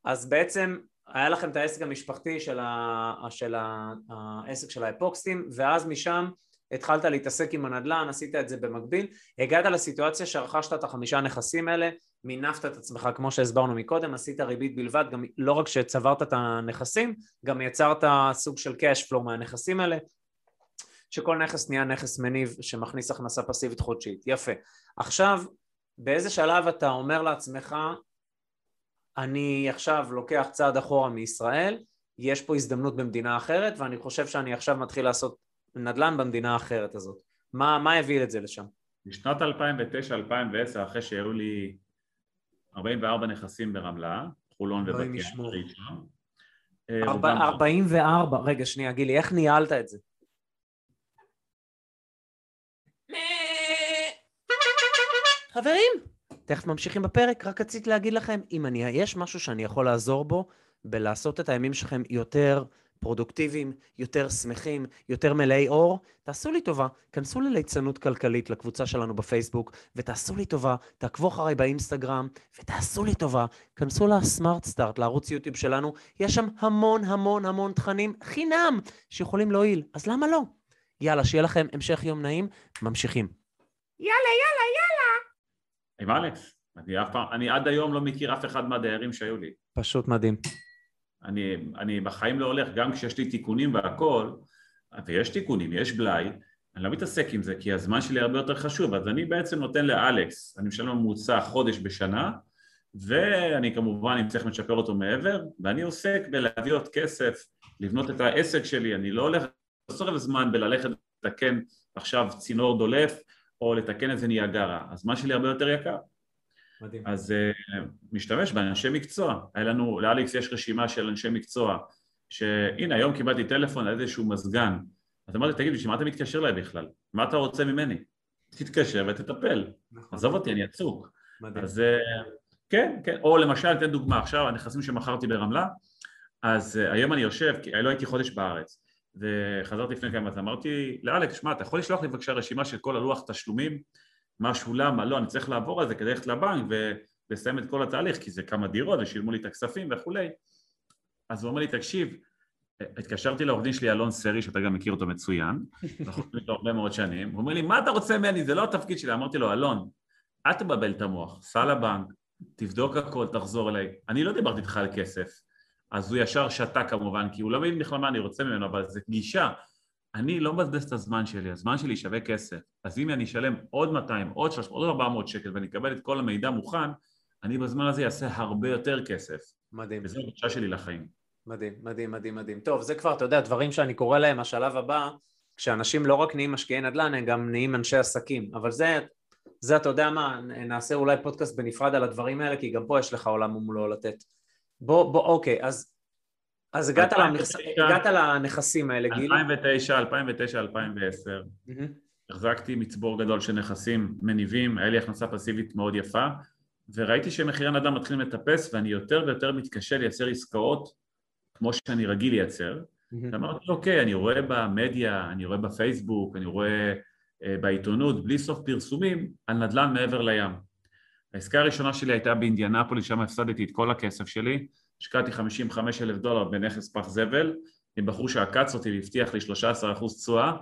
אז בעצם היה לכם את העסק המשפחתי של, ה, של ה, העסק של האפוקסטים, ואז משם התחלת להתעסק עם הנדל"ן, עשית את זה במקביל, הגעת לסיטואציה שרכשת את החמישה נכסים האלה, מינפת את עצמך כמו שהסברנו מקודם, עשית ריבית בלבד, גם לא רק שצברת את הנכסים, גם יצרת סוג של cash flow מהנכסים האלה, שכל נכס נהיה נכס מניב שמכניס הכנסה פסיבית חודשית. יפה. עכשיו, באיזה שלב אתה אומר לעצמך, אני עכשיו לוקח צעד אחורה מישראל, יש פה הזדמנות במדינה אחרת, ואני חושב שאני עכשיו מתחיל לעשות נדל"ן במדינה האחרת הזאת. מה, מה הביא את זה לשם? בשנת 2009-2010, אחרי שהיו לי 44 נכסים ברמלה, חולון ובת. ים, ראשון, אה, ארבע- רובם- 44, רגע שנייה גילי, איך ניהלת את זה? חברים, תכף ממשיכים בפרק, רק רציתי להגיד לכם, אם אני, יש משהו שאני יכול לעזור בו, בלעשות את הימים שלכם יותר פרודוקטיביים, יותר שמחים, יותר מלאי אור, תעשו לי טובה, כנסו לליצנות כלכלית לקבוצה שלנו בפייסבוק, ותעשו לי טובה, תעקבו אחריי באינסטגרם, ותעשו לי טובה, כנסו לסמארט סטארט, לערוץ יוטיוב שלנו, יש שם המון המון המון תכנים חינם שיכולים להועיל, אז למה לא? יאללה, שיהיה לכם המשך יום נעים, ממשיכים. יאללה, יאללה, יאללה. עם אלכס. אני אף פעם, אני עד היום לא מכיר אף אחד מהדיירים שהיו לי. פשוט מדהים. אני, אני בחיים לא הולך, גם כשיש לי תיקונים והכל, ויש תיקונים, יש בלאי, אני לא מתעסק עם זה, כי הזמן שלי הרבה יותר חשוב, אז אני בעצם נותן לאלכס, אני משלם ממוצע חודש בשנה, ואני כמובן, אם צריך לשפר אותו מעבר, ואני עוסק בלהביא עוד כסף, לבנות את העסק שלי, אני לא הולך, שורף זמן בללכת לתקן עכשיו צינור דולף, או לתקן איזה ניאגרה, הזמן שלי הרבה יותר יקר. מדהים. אז uh, משתמש באנשי מקצוע. היה לנו, לאליקס יש רשימה של אנשי מקצוע, שהנה היום קיבלתי טלפון על איזשהו מזגן, אז אמרתי, תגיד, בשביל מה אתה מתקשר אליי בכלל? מה אתה רוצה ממני? תתקשר ותטפל. נכון. עזוב אותי, אני עסוק. מדהים. אז uh, כן, כן, או למשל, אתן דוגמה, עכשיו הנכסים שמכרתי ברמלה, אז uh, היום אני יושב, כי לא הייתי חודש בארץ, וחזרתי לפני כמה, אז אמרתי לאלכס, שמע, אתה יכול לשלוח לי בבקשה רשימה של כל הלוח תשלומים, מה שולם, מה לא, אני צריך לעבור על זה כדי ללכת לבנק ולסיים את כל התהליך, כי זה כמה דירות ושילמו לי את הכספים וכולי. אז הוא אומר לי, תקשיב, התקשרתי לעורך דין שלי, אלון סרי, שאתה גם מכיר אותו מצוין, אנחנו עובדים איתו הרבה מאוד שנים, הוא אומר לי, מה אתה רוצה ממני? זה לא התפקיד שלי. אמרתי לו, אלון, אל תבלבל את המוח, סע לבנק, תבדוק הכל, תחזור אליי. אני לא דיברתי איתך על כסף. אז הוא ישר שתה כמובן, כי הוא לא מבין בכלל מה אני רוצה ממנו, אבל זו גישה. אני לא מבזבז את הזמן שלי, הזמן שלי שווה כסף. אז אם אני אשלם עוד 200, עוד 300, עוד 400 שקל ואני אקבל את כל המידע מוכן, אני בזמן הזה אעשה הרבה יותר כסף. מדהים. וזו הגישה שלי לחיים. מדהים, מדהים, מדהים, מדהים. טוב, זה כבר, אתה יודע, דברים שאני קורא להם השלב הבא, כשאנשים לא רק נהיים משקיעי נדל"ן, הם גם נהיים אנשי עסקים. אבל זה, זה, אתה יודע מה, נעשה אולי פודקאסט בנפרד על הדברים האלה, כי גם פה יש לך עולם ומולו לתת. בוא, בוא, אוקיי, אז, אז הגעת, 2009. לנכס, הגעת לנכסים האלה, גיל? 2009, 2009, 2010, מהמם. החזקתי מצבור גדול של נכסים מניבים, היה לי הכנסה פסיבית מאוד יפה, וראיתי שמחירי הנדל"ן מתחילים לטפס ואני יותר ויותר מתקשה לייצר עסקאות כמו שאני רגיל לייצר. מהמם. אמרתי, אוקיי, אני רואה במדיה, אני רואה בפייסבוק, אני רואה אה, בעיתונות, בלי סוף פרסומים, על נדל"ן מעבר לים. העסקה הראשונה שלי הייתה באינדיאנפוליס, שם הפסדתי את כל הכסף שלי, השקעתי 55 אלף דולר בנכס פח זבל, עם בחור שעקץ אותי והבטיח לי 13 אחוז תשואה.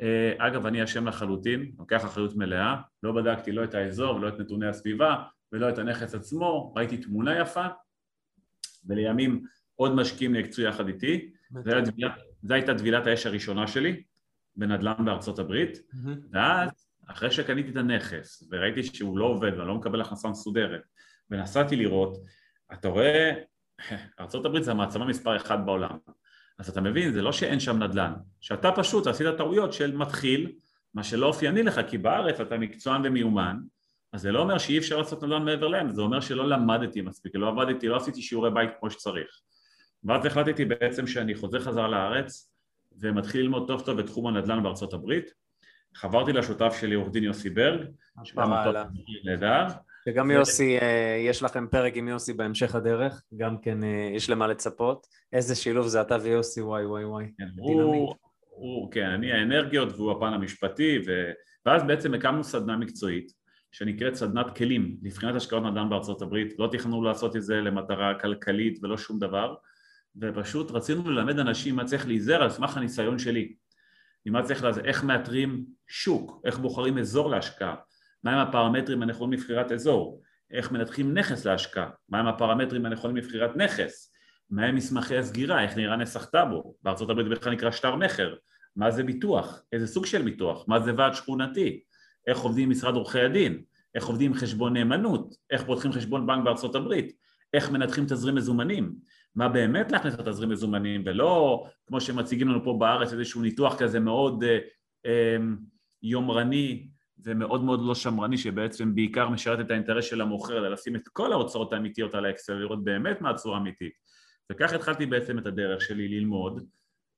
אה, אגב, אני אשם לחלוטין, לוקח אחריות מלאה, לא בדקתי לא את האזור, לא את נתוני הסביבה ולא את הנכס עצמו, ראיתי תמונה יפה, ולימים עוד משקיעים נעקצו יחד איתי, זו הייתה טבילת- האש הראשונה שלי בנדל"ן בארצות הברית. ואז אחרי שקניתי את הנכס וראיתי שהוא לא עובד ואני לא מקבל הכנסה מסודרת ונסעתי לראות, אתה רואה, ארה"ב זה המעצמה מספר אחת בעולם אז אתה מבין, זה לא שאין שם נדל"ן, שאתה פשוט עשית טעויות של מתחיל, מה שלא אופייני לך, כי בארץ אתה מקצוען ומיומן, אז זה לא אומר שאי אפשר לעשות נדל"ן מעבר להם, זה אומר שלא למדתי מספיק, לא עבדתי, לא עשיתי שיעורי בית כמו שצריך. ואז החלטתי בעצם שאני חוזר חזרה לארץ ומתחיל ללמוד טוב טוב את תחום הנדל"ן בארצות הברית. חברתי לשותף שלי עורך דין יוסי ברג, שגם. אותו נהדר, וגם יוסי, אה, יש לכם פרק עם יוסי בהמשך הדרך, גם כן אה, יש למה לצפות. איזה שילוב זה אתה ויוסי, וואי וואי וואי. כן. הוא, הוא, כן, אני האנרגיות והוא הפן המשפטי, ו... ואז בעצם הקמנו סדנה מקצועית שנקראת סדנת כלים לבחינת השקעות נדל"ן בארצות הברית, לא תכננו לעשות את זה למטרה כלכלית ולא שום דבר, ופשוט רצינו ללמד אנשים מה צריך להיזהר על סמך הניסיון שלי, ממה צריך לזה, איך מאתרים שוק, איך בוחרים אזור להשקעה, מהם הפרמטרים הנכונים לבחירת אזור, איך מנתחים נכס להשקעה, מהם הפרמטרים הנכונים לבחירת נכס, מהם מסמכי הסגירה, איך נראה נסח טאבו, בארצות הברית בכלל נקרא שטר מכר, מה זה ביטוח, איזה סוג של ביטוח, מה זה ועד שכונתי, איך עובדים משרד עורכי הדין, איך עובדים חשבון נאמנות, איך פותחים חשבון בנק בארצות הברית, איך מנתחים תזרים מזומנים, מה באמת להכניס לתזרים מזומנים, ולא כמו שמציגים לנו פה בארץ איזשהו ניתוח כזה מאוד אה, אה, יומרני ומאוד מאוד לא שמרני, שבעצם בעיקר משרת את האינטרס של המוכר, אלא לשים את כל ההוצאות האמיתיות על האקסל, לראות באמת מה הצורה האמיתית. וכך התחלתי בעצם את הדרך שלי ללמוד.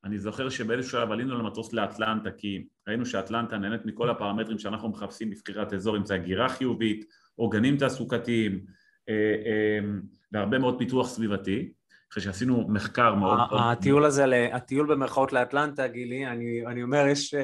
אני זוכר שבאיזשהו שלב עלינו למטוס לאטלנטה, כי ראינו שאטלנטה נהנית מכל הפרמטרים שאנחנו מחפשים בבחירת אזור, אם זה הגירה חיובית, עוגנים תעסוקתיים, אה, אה, והרבה מאוד פיתוח סביבתי. אחרי שעשינו מחקר מאוד... הטיול הזה, הטיול במרכאות לאטלנטה, גילי, אני, אני אומר, יש,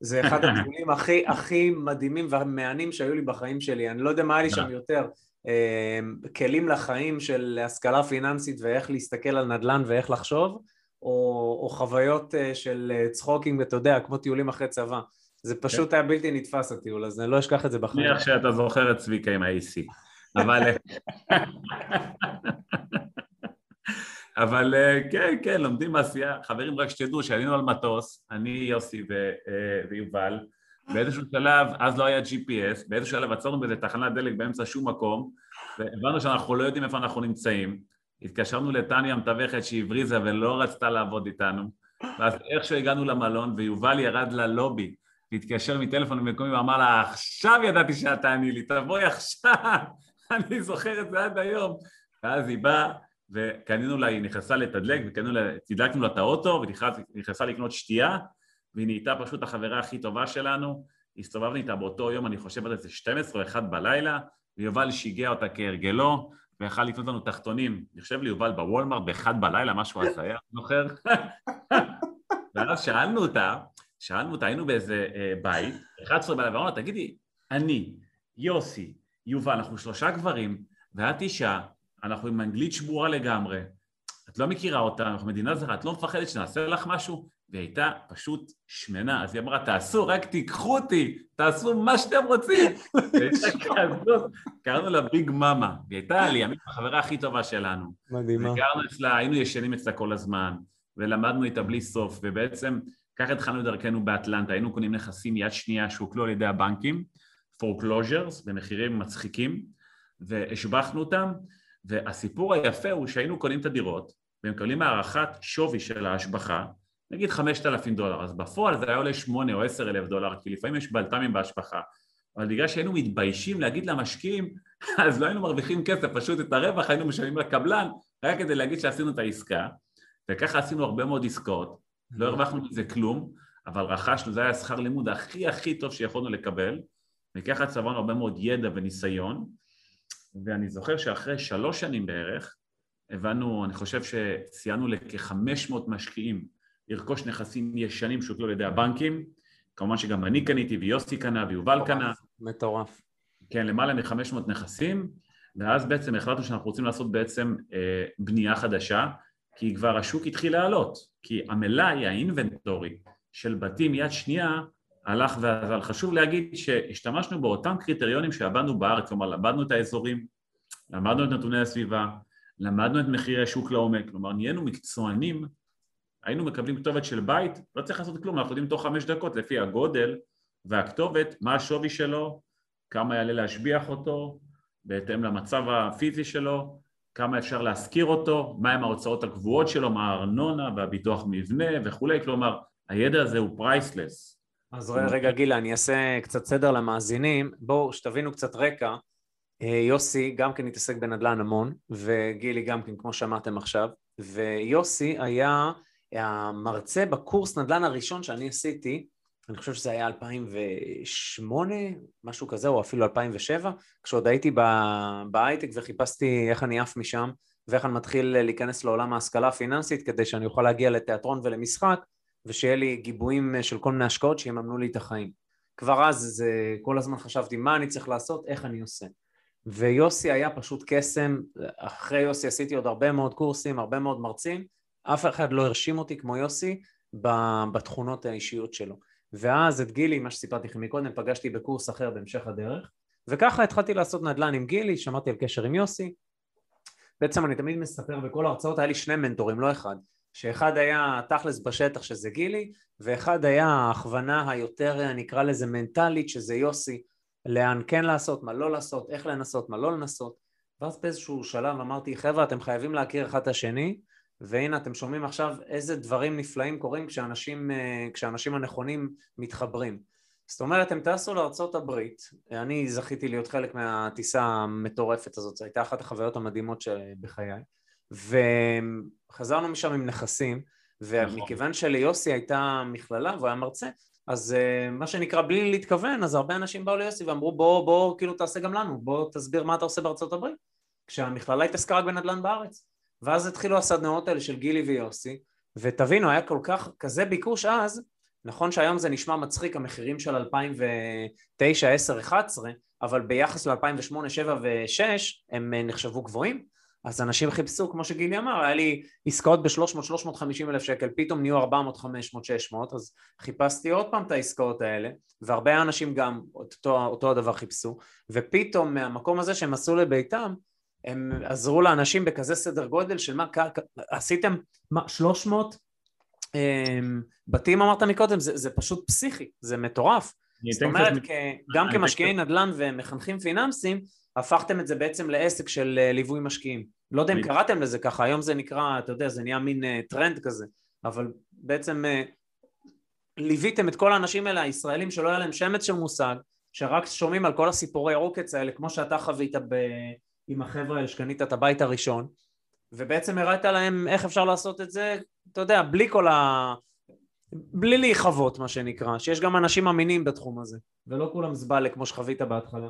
זה אחד הטיולים הכי, הכי מדהימים והמהנים שהיו לי בחיים שלי, אני לא יודע מה היה לי שם יותר, אה, כלים לחיים של השכלה פיננסית ואיך להסתכל על נדל"ן ואיך לחשוב, או, או חוויות אה, של אה, צחוקים, אתה יודע, כמו טיולים אחרי צבא. זה פשוט כן. היה בלתי נתפס הטיול הזה, אני לא אשכח את זה בחיים. נניח שאתה זוכר את צביקה עם ה-AC, אבל... אבל אה, כן, כן, לומדים מעשייה. חברים, רק שתדעו שעלינו על מטוס, אני, יוסי ו, אה, ויובל, באיזשהו שלב, אז לא היה GPS, באיזשהו שלב עצרנו באיזה תחנת דלק באמצע שום מקום, והבנו שאנחנו לא יודעים איפה אנחנו נמצאים. התקשרנו לטניה המתווכת שהבריזה ולא רצתה לעבוד איתנו, ואז איכשהו הגענו למלון, ויובל ירד ללובי, והתקשר מטלפון במקומי ואמר לה, עכשיו ידעתי שאת תעני לי, תבואי עכשיו, אני זוכר את זה עד היום. ואז היא באה, וקנינו לה, היא נכנסה לתדלק, ותדלקנו לה את האוטו, ונכנסה לקנות שתייה, והיא נהייתה פשוט החברה הכי טובה שלנו. הסתובבנו איתה באותו יום, אני חושב על איזה 12 או 1 בלילה, ויובל שיגע אותה כהרגלו, ויכל לקנות לנו תחתונים. אני חושב לי, יובל בוולמרט באחד בלילה, משהו הזיה, זוכר? ואז שאלנו אותה, שאלנו אותה, היינו באיזה אה, בית, 11 בלילה, ואמרנו תגידי, אני, יוסי, יובל, אנחנו שלושה גברים, ואת אישה, אנחנו עם אנגלית שבורה לגמרי, את לא מכירה אותה, אנחנו מדינה זרה, את לא מפחדת שנעשה לך משהו? והיא הייתה פשוט שמנה, אז היא אמרה, תעשו, רק תיקחו אותי, תעשו מה שאתם רוצים. קראנו לה ביג מאמה, והיא הייתה לימים החברה הכי טובה שלנו. מדהימה. וגרנו אצלה, היינו ישנים אצלה כל הזמן, ולמדנו איתה בלי סוף, ובעצם ככה התחלנו דרכנו באטלנטה, היינו קונים נכסים יד שנייה שהוקלו על ידי הבנקים, foreclosures, במחירים מצחיקים, והשבחנו אותם, והסיפור היפה הוא שהיינו קונים את הדירות ומקבלים הערכת שווי של ההשבחה, נגיד חמשת אלפים דולר, אז בפועל זה היה עולה שמונה או עשר אלף דולר, כי לפעמים יש בלת"מים בהשבחה, אבל בגלל שהיינו מתביישים להגיד למשקיעים, אז לא היינו מרוויחים כסף, פשוט את הרווח היינו משלמים לקבלן, רק כדי להגיד שעשינו את העסקה, וככה עשינו הרבה מאוד עסקאות, לא הרווחנו מזה כלום, אבל רכשנו, זה היה שכר לימוד הכי הכי טוב שיכולנו לקבל, וככה צברנו הרבה מאוד ידע וניסיון, ואני זוכר שאחרי שלוש שנים בערך, הבנו, אני חושב שציינו לכ-500 משקיעים לרכוש נכסים ישנים שהוטלו על ידי הבנקים, כמובן שגם אני קניתי ויוסי קנה ויובל מטורף, קנה. מטורף. כן, למעלה מ-500 נכסים, ואז בעצם החלטנו שאנחנו רוצים לעשות בעצם אה, בנייה חדשה, כי כבר השוק התחיל לעלות, כי המלאי, האינבנטורי של בתים יד שנייה, הלך ואזל. חשוב להגיד שהשתמשנו באותם קריטריונים שעבדנו בארץ, כלומר למדנו את האזורים, למדנו את נתוני הסביבה, למדנו את מחירי השוק לעומק, כלומר נהיינו מקצוענים, היינו מקבלים כתובת של בית, לא צריך לעשות כלום, אנחנו יודעים תוך חמש דקות לפי הגודל והכתובת, מה השווי שלו, כמה יעלה להשביח אותו, בהתאם למצב הפיזי שלו, כמה אפשר להשכיר אותו, מהם ההוצאות הקבועות שלו, מה הארנונה והביטוח מבנה וכולי, כלומר הידע הזה הוא priceless, אז רגע גילה, אני אעשה קצת סדר למאזינים. בואו, שתבינו קצת רקע. אה, יוסי גם כן התעסק בנדל"ן המון, וגילי גם כן, כמו שאמרתם עכשיו, ויוסי היה המרצה בקורס נדל"ן הראשון שאני עשיתי, אני חושב שזה היה 2008, משהו כזה, או אפילו 2007, כשעוד הייתי בהייטק וחיפשתי איך אני עף משם, ואיך אני מתחיל להיכנס לעולם ההשכלה הפיננסית כדי שאני אוכל להגיע לתיאטרון ולמשחק, ושיהיה לי גיבויים אה, של כל מיני השקעות שיממנו לי את החיים. כבר אז זה, כל הזמן חשבתי מה אני צריך לעשות, איך אני עושה. ויוסי היה פשוט קסם, אחרי יוסי עשיתי עוד הרבה מאוד קורסים, הרבה מאוד מרצים, אף אחד לא הרשים אותי כמו יוסי בתכונות האישיות שלו. ואז את גילי, מה שסיפרתי לכם מקודם, פגשתי בקורס אחר בהמשך הדרך, וככה התחלתי לעשות נדל"ן עם גילי, שמעתי על קשר עם יוסי. בעצם אני תמיד מספר בכל ההרצאות, היה לי שני מנטורים, לא אחד. שאחד היה תכלס בשטח שזה גילי, ואחד היה ההכוונה היותר נקרא לזה מנטלית שזה יוסי, לאן כן לעשות, מה לא לעשות, איך לנסות, מה לא לנסות, ואז באיזשהו שלב אמרתי, חבר'ה, אתם חייבים להכיר אחד את השני, והנה אתם שומעים עכשיו איזה דברים נפלאים קורים כשאנשים, אה, כשאנשים הנכונים מתחברים. זאת אומרת, הם טסו לארצות הברית, אני זכיתי להיות חלק מהטיסה המטורפת הזאת, זו הייתה אחת החוויות המדהימות בחיי, וחזרנו משם עם נכסים, ומכיוון נכון. שליוסי הייתה מכללה והוא היה מרצה, אז uh, מה שנקרא בלי להתכוון, אז הרבה אנשים באו ליוסי ואמרו בוא, בוא, כאילו תעשה גם לנו, בוא תסביר מה אתה עושה בארצות הברית, כשהמכללה התעסקה רק בנדל"ן בארץ. ואז התחילו הסדנאות האלה של גילי ויוסי, ותבינו, היה כל כך, כזה ביקוש אז, נכון שהיום זה נשמע מצחיק המחירים של 2009, 10, 11, אבל ביחס ל-2008, 2007 ו-2006 הם אה, נחשבו גבוהים, אז אנשים חיפשו, כמו שגילי אמר, היה לי עסקאות ב-300-350 אלף שקל, פתאום נהיו 400, 500, 600, אז חיפשתי עוד פעם את העסקאות האלה, והרבה אנשים גם אותו, אותו הדבר חיפשו, ופתאום מהמקום הזה שהם עשו לביתם, הם עזרו לאנשים בכזה סדר גודל של מה, עשיתם, מה, 300 אמ, בתים אמרת מקודם, זה, זה פשוט פסיכי, זה מטורף. זאת אומרת, כ, גם כמשקיעי נדל"ן ומחנכים פיננסיים, הפכתם את זה בעצם לעסק של אה, ליווי משקיעים. לא יודע אם קראתם לזה ככה, היום זה נקרא, אתה יודע, זה נהיה מין uh, טרנד כזה, אבל בעצם uh, ליוויתם את כל האנשים האלה, הישראלים שלא היה להם שמץ של מושג, שרק שומעים על כל הסיפורי עוקץ האלה, כמו שאתה חווית ב... עם החבר'ה האלה שקנית את הבית הראשון, ובעצם הראית להם איך אפשר לעשות את זה, אתה יודע, בלי כל ה... בלי להיכוות, מה שנקרא, שיש גם אנשים אמינים בתחום הזה, ולא כולם זבאלה כמו שחווית בהתחלה.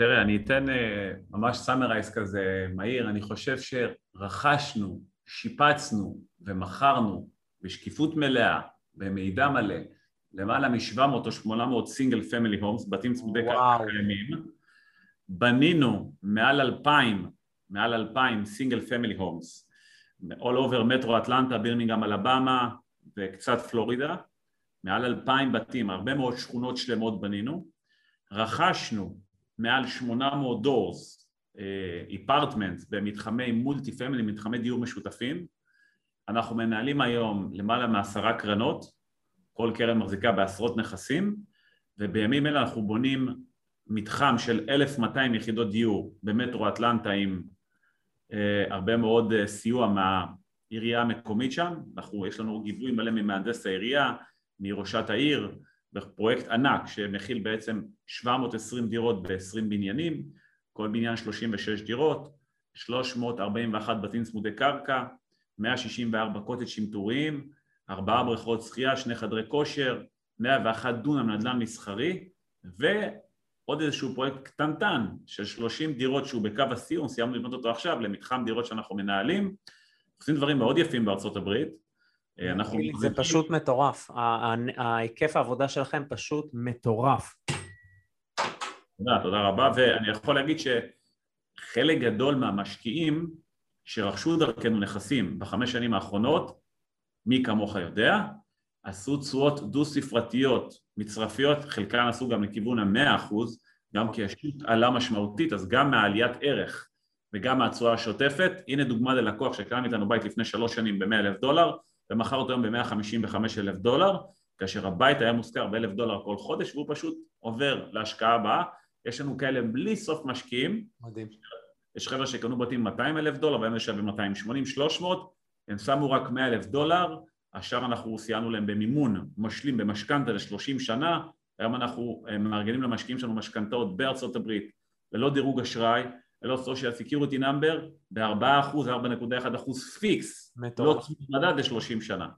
תראה, אני אתן אה, ממש summarize כזה מהיר, אני חושב שרכשנו, שיפצנו ומכרנו בשקיפות מלאה, במידע מלא, למעלה מ-700 או 800 single family homes, בתים צמודי קיימים, בנינו מעל 2,000 מעל אלפיים single family homes, all over מטרו אטלנטה, בירמינגהם, אלבמה וקצת פלורידה, מעל אלפיים בתים, הרבה מאוד שכונות שלמות בנינו, רכשנו מעל שמונה מאות doors, apartment במתחמי multi family, מתחמי דיור משותפים, אנחנו מנהלים היום למעלה מעשרה קרנות, כל קרן מחזיקה בעשרות נכסים, ובימים אלה אנחנו בונים מתחם של 1,200 יחידות דיור במטרו אטלנטה עם אה, הרבה מאוד אה, סיוע מהעירייה המקומית שם, אנחנו, יש לנו גיבוי מלא ממהנדס העירייה, מראשת העיר, בפרויקט ענק שמכיל בעצם 720 דירות ב-20 בניינים, כל בניין 36 דירות, 341 בתים צמודי קרקע, 164 קוטג'ים טוריים, ארבעה בריכות שחייה, שני חדרי כושר, 101 דונם נדל"ן מסחרי, ו... עוד איזשהו פרויקט קטנטן של 30 דירות שהוא בקו הסיום, סיימנו לבנות אותו עכשיו למתחם דירות שאנחנו מנהלים, עושים דברים מאוד יפים בארצות הברית. אה, אנחנו... זה פשוט מטורף, ההיקף העבודה שלכם פשוט מטורף. תודה, תודה רבה, ואני יכול להגיד שחלק גדול מהמשקיעים שרכשו דרכנו נכסים בחמש שנים האחרונות, מי כמוך יודע, עשו תשואות דו-ספרתיות מצרפיות, חלקן עשו גם לכיוון המאה אחוז, גם כי השוק עלה משמעותית, אז גם מהעליית ערך וגם מהתשואה השוטפת. הנה דוגמה ללקוח שקם איתנו בית לפני שלוש שנים ב-100 אלף דולר, ומכר אותו היום ב-155 אלף דולר, כאשר הבית היה מושכר ב-1,000 דולר כל חודש, והוא פשוט עובר להשקעה הבאה. יש לנו כאלה בלי סוף משקיעים. מדהים. יש חבר'ה שקנו בתים 200 אלף דולר, והם ישב ב-280, 300, הם שמו רק 100 אלף דולר, השאר אנחנו סייענו להם במימון משלים במשכנתה ל-30 שנה, היום אנחנו אה, מארגנים למשקיעים שלנו משכנתאות בארצות הברית ללא דירוג אשראי, ללא social security number, ב-4%, 4.1% פיקס, מטורף. לא מדד ל-30 שנה.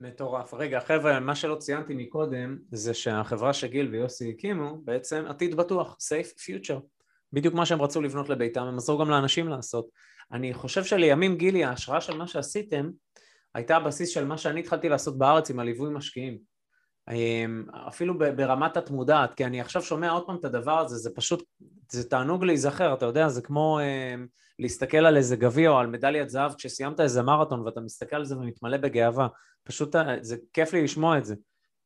מטורף. רגע, חבר'ה, מה שלא ציינתי מקודם, זה שהחברה שגיל ויוסי הקימו, בעצם עתיד בטוח, safe future. בדיוק מה שהם רצו לבנות לביתם, הם עזרו גם לאנשים לעשות. אני חושב שלימים, גילי, ההשראה של מה שעשיתם, הייתה הבסיס של מה שאני התחלתי לעשות בארץ עם הליווי משקיעים. אמ, אפילו ברמת התמודעת, כי אני עכשיו שומע עוד פעם את הדבר הזה, זה פשוט, זה תענוג להיזכר, אתה יודע, זה כמו אה, להסתכל על איזה גביע או על מדליית זהב כשסיימת איזה מרתון ואתה מסתכל על זה ומתמלא בגאווה, פשוט אה, זה כיף לי לשמוע את זה.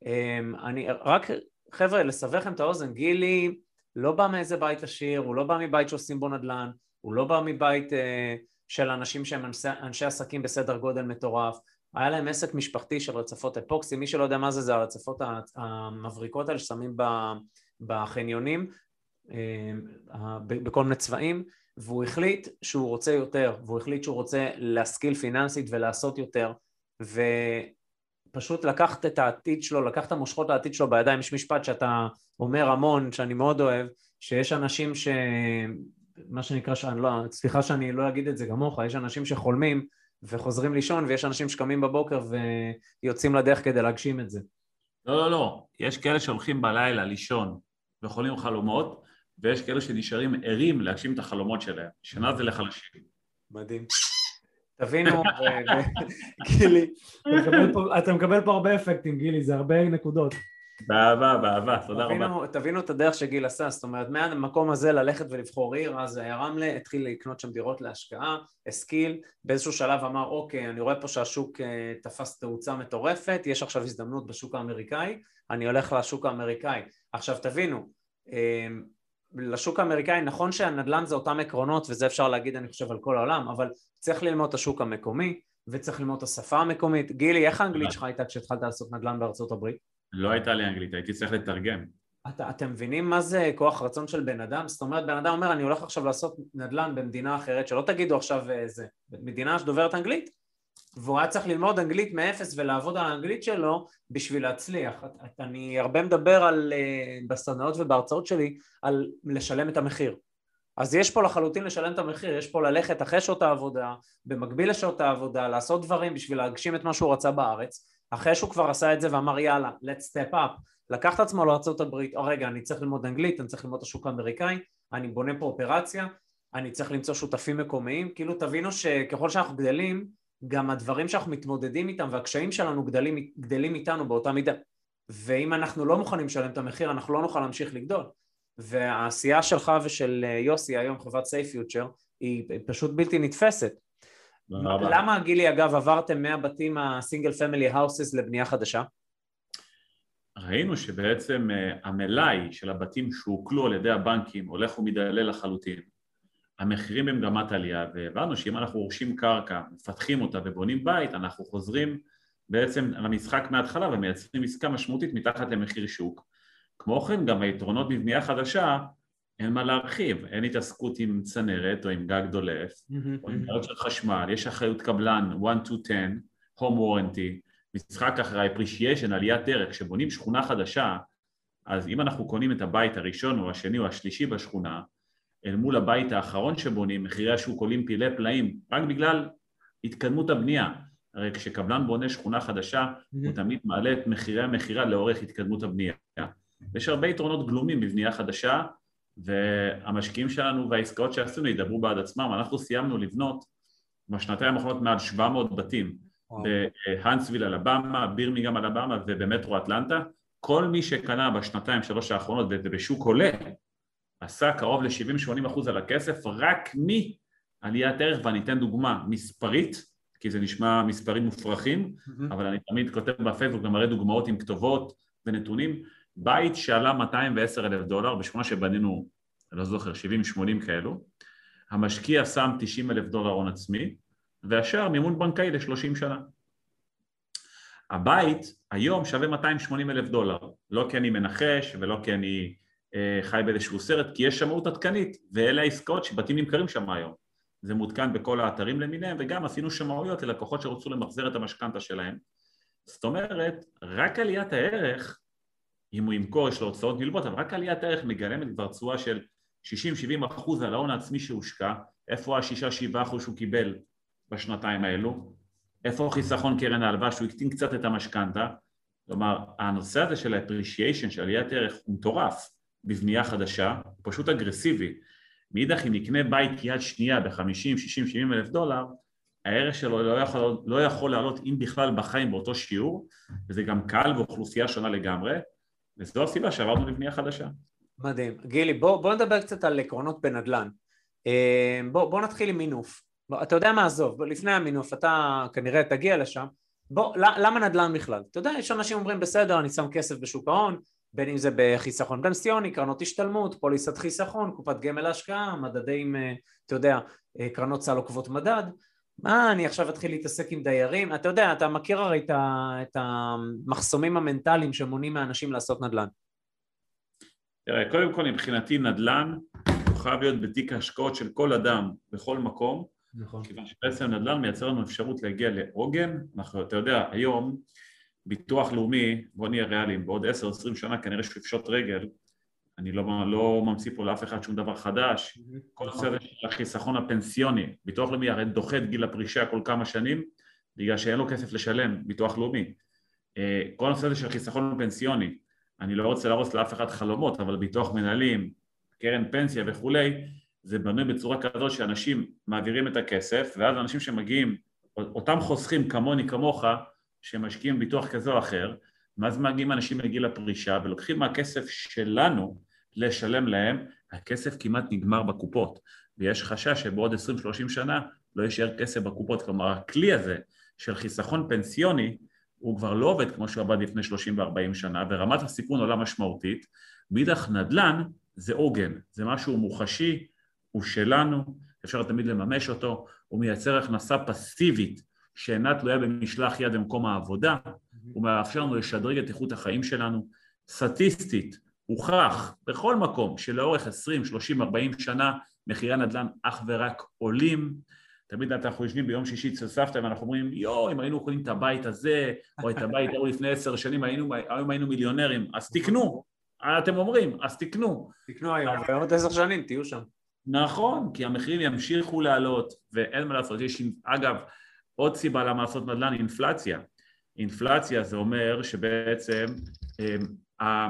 אה, אני רק, חבר'ה, לסבר לכם את האוזן, גילי לא בא מאיזה בית עשיר, הוא לא בא מבית שעושים בו נדל"ן, הוא לא בא מבית... אה, של אנשים שהם אנשי, אנשי עסקים בסדר גודל מטורף, היה להם עסק משפחתי של רצפות אפוקסי, מי שלא יודע מה זה, זה הרצפות המבריקות האלה ששמים בחניונים אה, בכל מיני צבעים, והוא החליט שהוא רוצה יותר, והוא החליט שהוא רוצה להשכיל פיננסית ולעשות יותר, ופשוט לקחת את העתיד שלו, לקחת את המושכות לעתיד שלו בידיים, יש משפט שאתה אומר המון, שאני מאוד אוהב, שיש אנשים ש... מה שנקרא, שאני לא, סליחה שאני לא אגיד את זה כמוך, יש אנשים שחולמים וחוזרים לישון ויש אנשים שקמים בבוקר ויוצאים לדרך כדי להגשים את זה. לא, לא, לא. יש כאלה שהולכים בלילה לישון וחולים חלומות, ויש כאלה שנשארים ערים להגשים את החלומות שלהם. שינה זה לחלשים. מדהים. תבינו, גילי, אתה מקבל פה הרבה אפקטים, גילי, זה הרבה נקודות. באהבה, באהבה, תודה תבינו, רבה. תבינו את הדרך שגיל עשה, זאת אומרת, מהמקום הזה ללכת ולבחור עיר, אז רמלה התחיל לקנות שם דירות להשקעה, השכיל, באיזשהו שלב אמר, אוקיי, אני רואה פה שהשוק אה, תפס תאוצה מטורפת, יש עכשיו הזדמנות בשוק האמריקאי, אני הולך לשוק האמריקאי. עכשיו תבינו, אה, לשוק האמריקאי, נכון שהנדל"ן זה אותם עקרונות, וזה אפשר להגיד, אני חושב, על כל העולם, אבל צריך ללמוד את השוק המקומי, וצריך ללמוד את השפה המקומית. גילי, איך האנגלית שלך הייתה כשהתחלת לעשות נדל"ן בארצות הברית? לא הייתה לי אנגלית, הייתי צריך לתרגם. אתה, אתם מבינים מה זה כוח רצון של בן אדם? זאת אומרת, בן אדם אומר, אני הולך עכשיו לעשות נדל"ן במדינה אחרת, שלא תגידו עכשיו איזה, אה, מדינה שדוברת אנגלית, והוא היה צריך ללמוד אנגלית מאפס ולעבוד על האנגלית שלו בשביל להצליח. אני הרבה מדבר על, אה, בסדנאות ובהרצאות שלי על לשלם את המחיר. אז יש פה לחלוטין לשלם את המחיר, יש פה ללכת אחרי שעות העבודה, במקביל לשעות העבודה, לעשות דברים בשביל להגשים את מה שהוא רצה בארץ, אחרי שהוא כבר עשה את זה ואמר יאללה, let's step up, לקח את עצמו לארה"ב, או רגע, אני צריך ללמוד אנגלית, אני צריך ללמוד את השוק האמריקאי, אני בונה פה אופרציה, אני צריך למצוא שותפים מקומיים, כאילו תבינו שככל שאנחנו גדלים, גם הדברים שאנחנו מתמודדים איתם והקשיים שלנו גדלים, גדלים איתנו באותה מידה. ואם אנחנו לא מוכנים לשלם את המחיר, אנחנו לא נוכל להמשיך לגדול. והעשייה שלך ושל יוסי היום, חברת סייף היא פשוט בלתי נתפסת. למה גילי אגב עברתם מהבתים ה single family houses לבנייה חדשה? ראינו שבעצם אה, המלאי של הבתים שהוקלו על ידי הבנקים הולך ומדלל לחלוטין. המחירים במגמת עלייה והבנו שאם אנחנו רוכשים קרקע, מפתחים אותה ובונים בית, אנחנו חוזרים בעצם למשחק מההתחלה ומייצרים עסקה משמעותית מתחת למחיר שוק. כמו כן גם היתרונות בבנייה חדשה אין מה להרחיב, אין התעסקות עם צנרת או עם גג דולף, mm-hmm. או עם בעיות של חשמל, יש אחריות קבלן 1 to 10, home warranty, משחק אחרי appreciation, עליית ערך, כשבונים שכונה חדשה, אז אם אנחנו קונים את הבית הראשון או השני או השלישי בשכונה, אל מול הבית האחרון שבונים, מחירי השוק עולים פילי פלאים, רק בגלל התקדמות הבנייה. הרי כשקבלן בונה שכונה חדשה, mm-hmm. הוא תמיד מעלה את מחירי המכירה לאורך התקדמות הבנייה. יש הרבה יתרונות גלומים בבנייה חדשה, והמשקיעים שלנו והעסקאות שעשינו ידברו בעד עצמם. אנחנו סיימנו לבנות בשנתיים האחרונות מעל 700 בתים בהאנסוויל אלבמה, בירמיגם אלבמה ובמטרו אטלנטה. כל מי שקנה בשנתיים שלוש האחרונות ובשוק עולה עשה קרוב ל-70-80 אחוז על הכסף רק מעליית ערך, ואני אתן דוגמה מספרית, כי זה נשמע מספרים מופרכים, mm-hmm. אבל אני תמיד כותב בפייסבוק ומראה דוגמאות עם כתובות ונתונים. בית שעלה 210 אלף דולר בשכונה שבנינו, לא זוכר, 70-80 כאלו, המשקיע שם 90 אלף דולר הון עצמי, והשאר מימון בנקאי ל-30 שנה. הבית היום שווה 280 אלף דולר, לא כי אני מנחש ולא כי אני אה, חי באיזשהו סרט, כי יש שמאות עדכנית, ואלה העסקאות שבתים נמכרים שם היום. זה מעודכן בכל האתרים למיניהם, וגם עשינו שמאויות ללקוחות שרצו למחזר את המשכנתה שלהם. זאת אומרת, רק עליית הערך אם הוא ימכור יש לו הוצאות נלוות, אבל רק עליית ערך מגלמת כבר תשואה של 60-70 אחוז על ההון העצמי שהושקע, איפה ה-6-7 אחוז שהוא קיבל בשנתיים האלו, איפה חיסכון קרן ההלוואה שהוא הקטין קצת את המשכנתה, כלומר הנושא הזה של ה-appreciation, של עליית ערך, הוא מטורף בבנייה חדשה, הוא פשוט אגרסיבי. מאידך אם נקנה בית יד שנייה ב-50, 60, 70 אלף דולר, הערך שלו לא יכול, לא יכול לעלות אם בכלל בחיים באותו שיעור, וזה גם קהל ואוכלוסייה שונה לגמרי, וזו הסיבה שעברנו לבנייה חדשה. מדהים. גילי, בוא, בוא נדבר קצת על עקרונות בנדל"ן. אה, בוא, בוא נתחיל עם מינוף. בוא, אתה יודע מה, עזוב, לפני המינוף, אתה כנראה תגיע לשם. בוא, למה נדל"ן בכלל? אתה יודע, יש אנשים אומרים, בסדר, אני שם כסף בשוק ההון, בין אם זה בחיסכון פנסיוני, קרנות השתלמות, פוליסת חיסכון, קופת גמל להשקעה, מדדים, אה, אתה יודע, אה, קרנות סל עוקבות מדד. מה, אני עכשיו אתחיל להתעסק עם דיירים? אתה יודע, אתה מכיר הרי את, ה, את המחסומים המנטליים שמונעים מאנשים לעשות נדל"ן. תראה, קודם כל מבחינתי נדל"ן הוא חייב להיות בתיק ההשקעות של כל אדם בכל מקום, נכון. כיוון שבעצם נדל"ן מייצר לנו אפשרות להגיע לעוגן, אנחנו, אתה יודע, היום ביטוח לאומי, בוא נהיה ריאליים, בעוד 10-20 שנה כנראה שהוא יפשוט רגל, אני לא, לא ממציא פה לאף אחד שום דבר חדש, כל נכון. הנושא הזה של החיסכון הפנסיוני, ביטוח לאומי הרי דוחה את גיל הפרישה כל כמה שנים, בגלל שאין לו כסף לשלם, ביטוח לאומי. אה, כל הנושא הזה של חיסכון פנסיוני, אני לא רוצה להרוס לאף אחד חלומות, אבל ביטוח מנהלים, קרן פנסיה וכולי, זה בנוי בצורה כזאת שאנשים מעבירים את הכסף, ואז אנשים שמגיעים, אותם חוסכים כמוני כמוך, שמשקיעים ביטוח כזה או אחר, ואז מגיעים אנשים לגיל הפרישה ולוקחים מהכסף שלנו לשלם להם, הכסף כמעט נגמר בקופות, ויש חשש שבעוד 20-30 שנה לא יישאר כסף בקופות, כלומר הכלי הזה של חיסכון פנסיוני הוא כבר לא עובד כמו שהוא עבד לפני 30 ו-40 שנה, ורמת הסיכון עולה משמעותית, מאידך נדל"ן זה עוגן, זה משהו מוחשי, הוא שלנו, אפשר תמיד לממש אותו, הוא מייצר הכנסה פסיבית שאינה תלויה במשלח יד במקום העבודה, הוא מאפשר לנו לשדרג את איכות החיים שלנו. סטטיסטית, הוכח בכל מקום שלאורך 20, 30, 40 שנה מחירי הנדל"ן אך ורק עולים. תמיד אנחנו יושבים ביום שישי אצל סבתא ואנחנו אומרים, יואו, אם היינו קונים את הבית הזה, או את הבית ההוא לפני עשר שנים, היינו, היום היינו מיליונרים. אז תקנו, אתם אומרים, אז תקנו. תקנו היום, בעוד עשר שנים תהיו שם. נכון, כי המחירים ימשיכו לעלות, ואין מה לעשות. יש, אגב, עוד סיבה למה לעשות נדל"ן, אינפלציה. אינפלציה זה אומר שבעצם אה,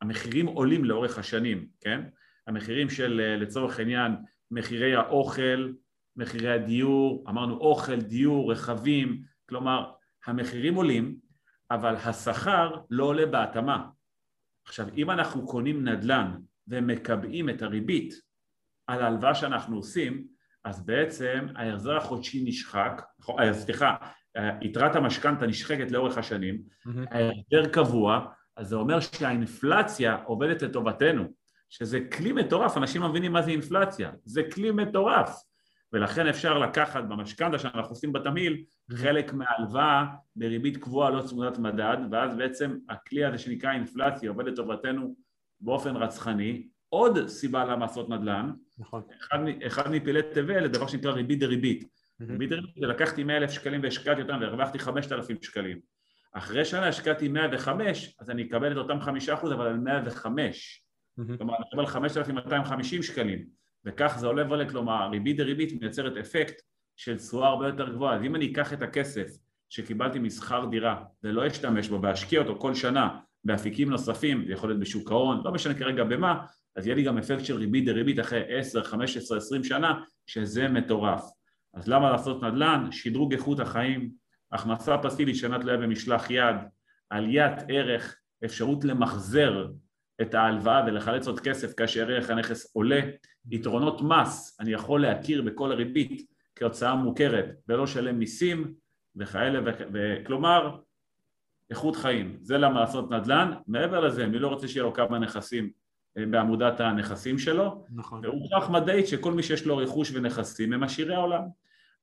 המחירים עולים לאורך השנים, כן? המחירים של אה, לצורך העניין מחירי האוכל, מחירי הדיור, אמרנו אוכל, דיור, רכבים, כלומר המחירים עולים אבל השכר לא עולה בהתאמה. עכשיו אם אנחנו קונים נדל"ן ומקבעים את הריבית על ההלוואה שאנחנו עושים אז בעצם ההחזר החודשי נשחק, אה, סליחה, יתרת המשכנתה נשחקת לאורך השנים, ההחזר קבוע, אז זה אומר שהאינפלציה עובדת לטובתנו, שזה כלי מטורף, אנשים מבינים מה זה אינפלציה, זה כלי מטורף, ולכן אפשר לקחת במשכנתה שאנחנו עושים בתמהיל חלק מההלוואה בריבית קבועה לא צמודת מדד, ואז בעצם הכלי הזה שנקרא אינפלציה עובד לטובתנו באופן רצחני. עוד סיבה למה לעשות נדל"ן, נכון. אחד, אחד מפעילי תבל לדבר שנקרא ריבית דריבית. ריבית דריבית זה לקחתי 100 אלף שקלים והשקעתי אותם והרווחתי 5,000 שקלים. אחרי שנה השקעתי 105, אז אני אקבל את אותם 5 אחוז אבל על 105. כלומר, אני אקבל 5,250 שקלים, וכך זה עולה ועולה, כלומר, ריבית דריבית מייצרת אפקט של תשואה הרבה יותר גבוהה. אז אם אני אקח את הכסף שקיבלתי משכר דירה ולא אשתמש בו ואשקיע אותו כל שנה באפיקים נוספים, זה יכול להיות בשוק ההון, לא משנה כרגע במה, אז יהיה לי גם אפקט של ריבית דריבית אחרי 10, 15, 20 שנה, שזה מטורף. אז למה לעשות נדל"ן? שדרוג איכות החיים, הכנסה פסיבית שאינה תלויה במשלח יד, עליית ערך, אפשרות למחזר את ההלוואה ולחלץ עוד כסף כאשר ערך הנכס עולה, יתרונות מס, אני יכול להכיר בכל הריבית כהוצאה מוכרת ולא לשלם מיסים וכאלה, וכלומר איכות חיים, זה למה לעשות נדל"ן, מעבר לזה מי לא רוצה שיהיה לו כמה נכסים אה, בעמודת הנכסים שלו, נכון. והוכח מדעית שכל מי שיש לו רכוש ונכסים הם עשירי העולם.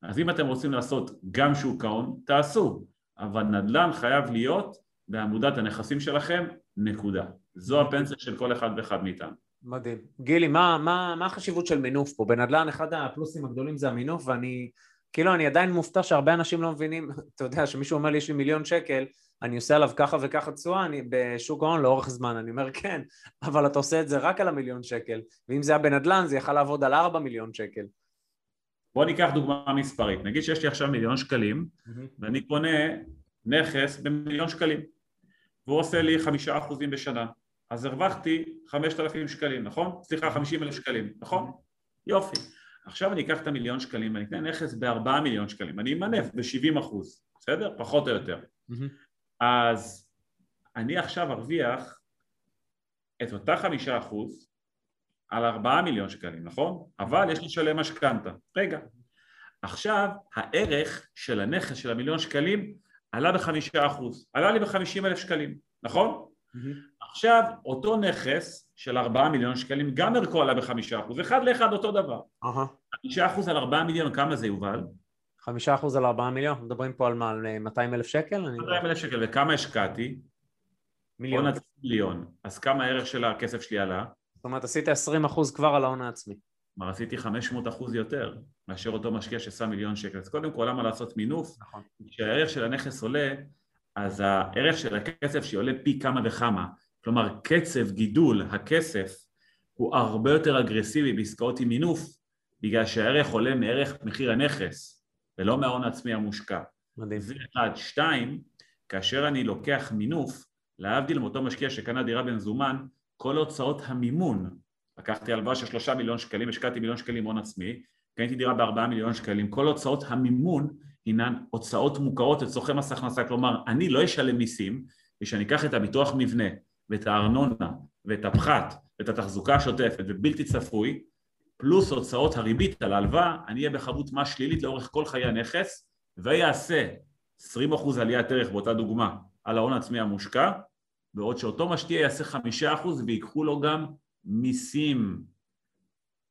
אז אם אתם רוצים לעשות גם שוק ההון, תעשו, אבל נדל"ן חייב להיות בעמודת הנכסים שלכם, נקודה. זו הפנסיה של כל אחד ואחד מאיתנו. מדהים. גילי, מה, מה, מה החשיבות של מינוף פה? בנדל"ן אחד הפלוסים הגדולים זה המינוף, ואני כאילו אני עדיין מופתע שהרבה אנשים לא מבינים, אתה יודע, שמישהו אומר לי יש לי מיליון שקל, אני עושה עליו ככה וככה תשואה, אני בשוק ההון לאורך זמן, אני אומר כן, אבל אתה עושה את זה רק על המיליון שקל, ואם זה היה בנדל"ן זה יכל לעבוד על ארבע מיליון שקל. בוא ניקח דוגמה מספרית, נגיד שיש לי עכשיו מיליון שקלים ואני קונה נכס במיליון שקלים והוא עושה לי חמישה אחוזים בשנה אז הרווחתי חמשת אלפים שקלים, נכון? סליחה, חמישים אלף שקלים, נכון? יופי. עכשיו אני אקח את המיליון שקלים ואני אקנה נכס בארבעה מיליון שקלים, אני אמנף ב-70 אחוז, בסדר? פחות או יותר. אז אני עכשיו ארוויח את אותה חמישה אחוז על ארבעה מיליון שקלים, נכון? אבל יש לשלם משכנתה. רגע, עכשיו הערך של הנכס של המיליון שקלים עלה בחמישה אחוז, עלה לי בחמישים אלף שקלים, נכון? עכשיו אותו נכס של ארבעה מיליון שקלים גם ערכו עלה בחמישה אחוז, אחד לאחד אותו דבר. חמישה אחוז על ארבעה מיליון, כמה זה יובל? חמישה אחוז על ארבעה מיליון, אנחנו מדברים פה על מה, על 200 אלף שקל? 200 אלף שקל, וכמה השקעתי? מיליון. מיליון, אז כמה הערך של הכסף שלי עלה? זאת אומרת, עשית 20 אחוז כבר על ההון העצמי. כלומר עשיתי 500 אחוז יותר מאשר אותו משקיע ששם מיליון שקל. אז קודם כל למה לעשות מינוף? נכון. כשהערך של הנכס עולה, אז הערך של הכסף שעולה פי כמה וכמה. כלומר קצב גידול הכסף הוא הרבה יותר אגרסיבי בעסקאות עם מינוף בגלל שהערך עולה מערך מחיר הנכס ולא מההון העצמי המושקע. מדהים. זה אחד. שתיים, כאשר אני לוקח מינוף, להבדיל מאותו משקיע שקנה דירה במזומן, כל הוצאות המימון, לקחתי הלוואה של שלושה מיליון שקלים, השקעתי מיליון שקלים הון עצמי, קניתי דירה בארבעה מיליון שקלים, כל הוצאות המימון הינן הוצאות מוכרות לצורכי מס הכנסה, כלומר אני לא אשלם מיסים, ושאני אקח את הביטוח מבנה ואת הארנונה ואת הפחת ואת התחזוקה השוטפת ובלתי צפוי, פלוס הוצאות הריבית על ההלוואה, אני אהיה בחבות מס שלילית לאורך כל חיי הנכס, ויעשה 20% עליית ערך באותה דוגמה על ההון העצמי המושקע, בעוד שאותו משקיע יעשה 5% ויקחו לו גם מיסים.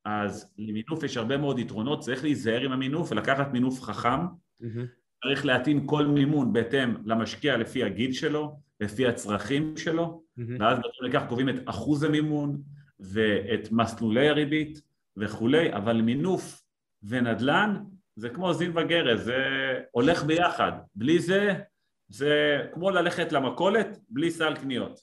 אז למינוף יש הרבה מאוד יתרונות, צריך להיזהר עם המינוף ולקחת מינוף חכם, מהמם. צריך להתאים כל מימון בהתאם למשקיע לפי הגיל שלו, לפי הצרכים שלו, מהמם. ואז בהתאם לכך קובעים את אחוז המימון ואת מסלולי הריבית וכולי, אבל מינוף ונדל"ן זה כמו זין וגרז, זה הולך ביחד, בלי זה זה כמו ללכת למכולת בלי סל קניות.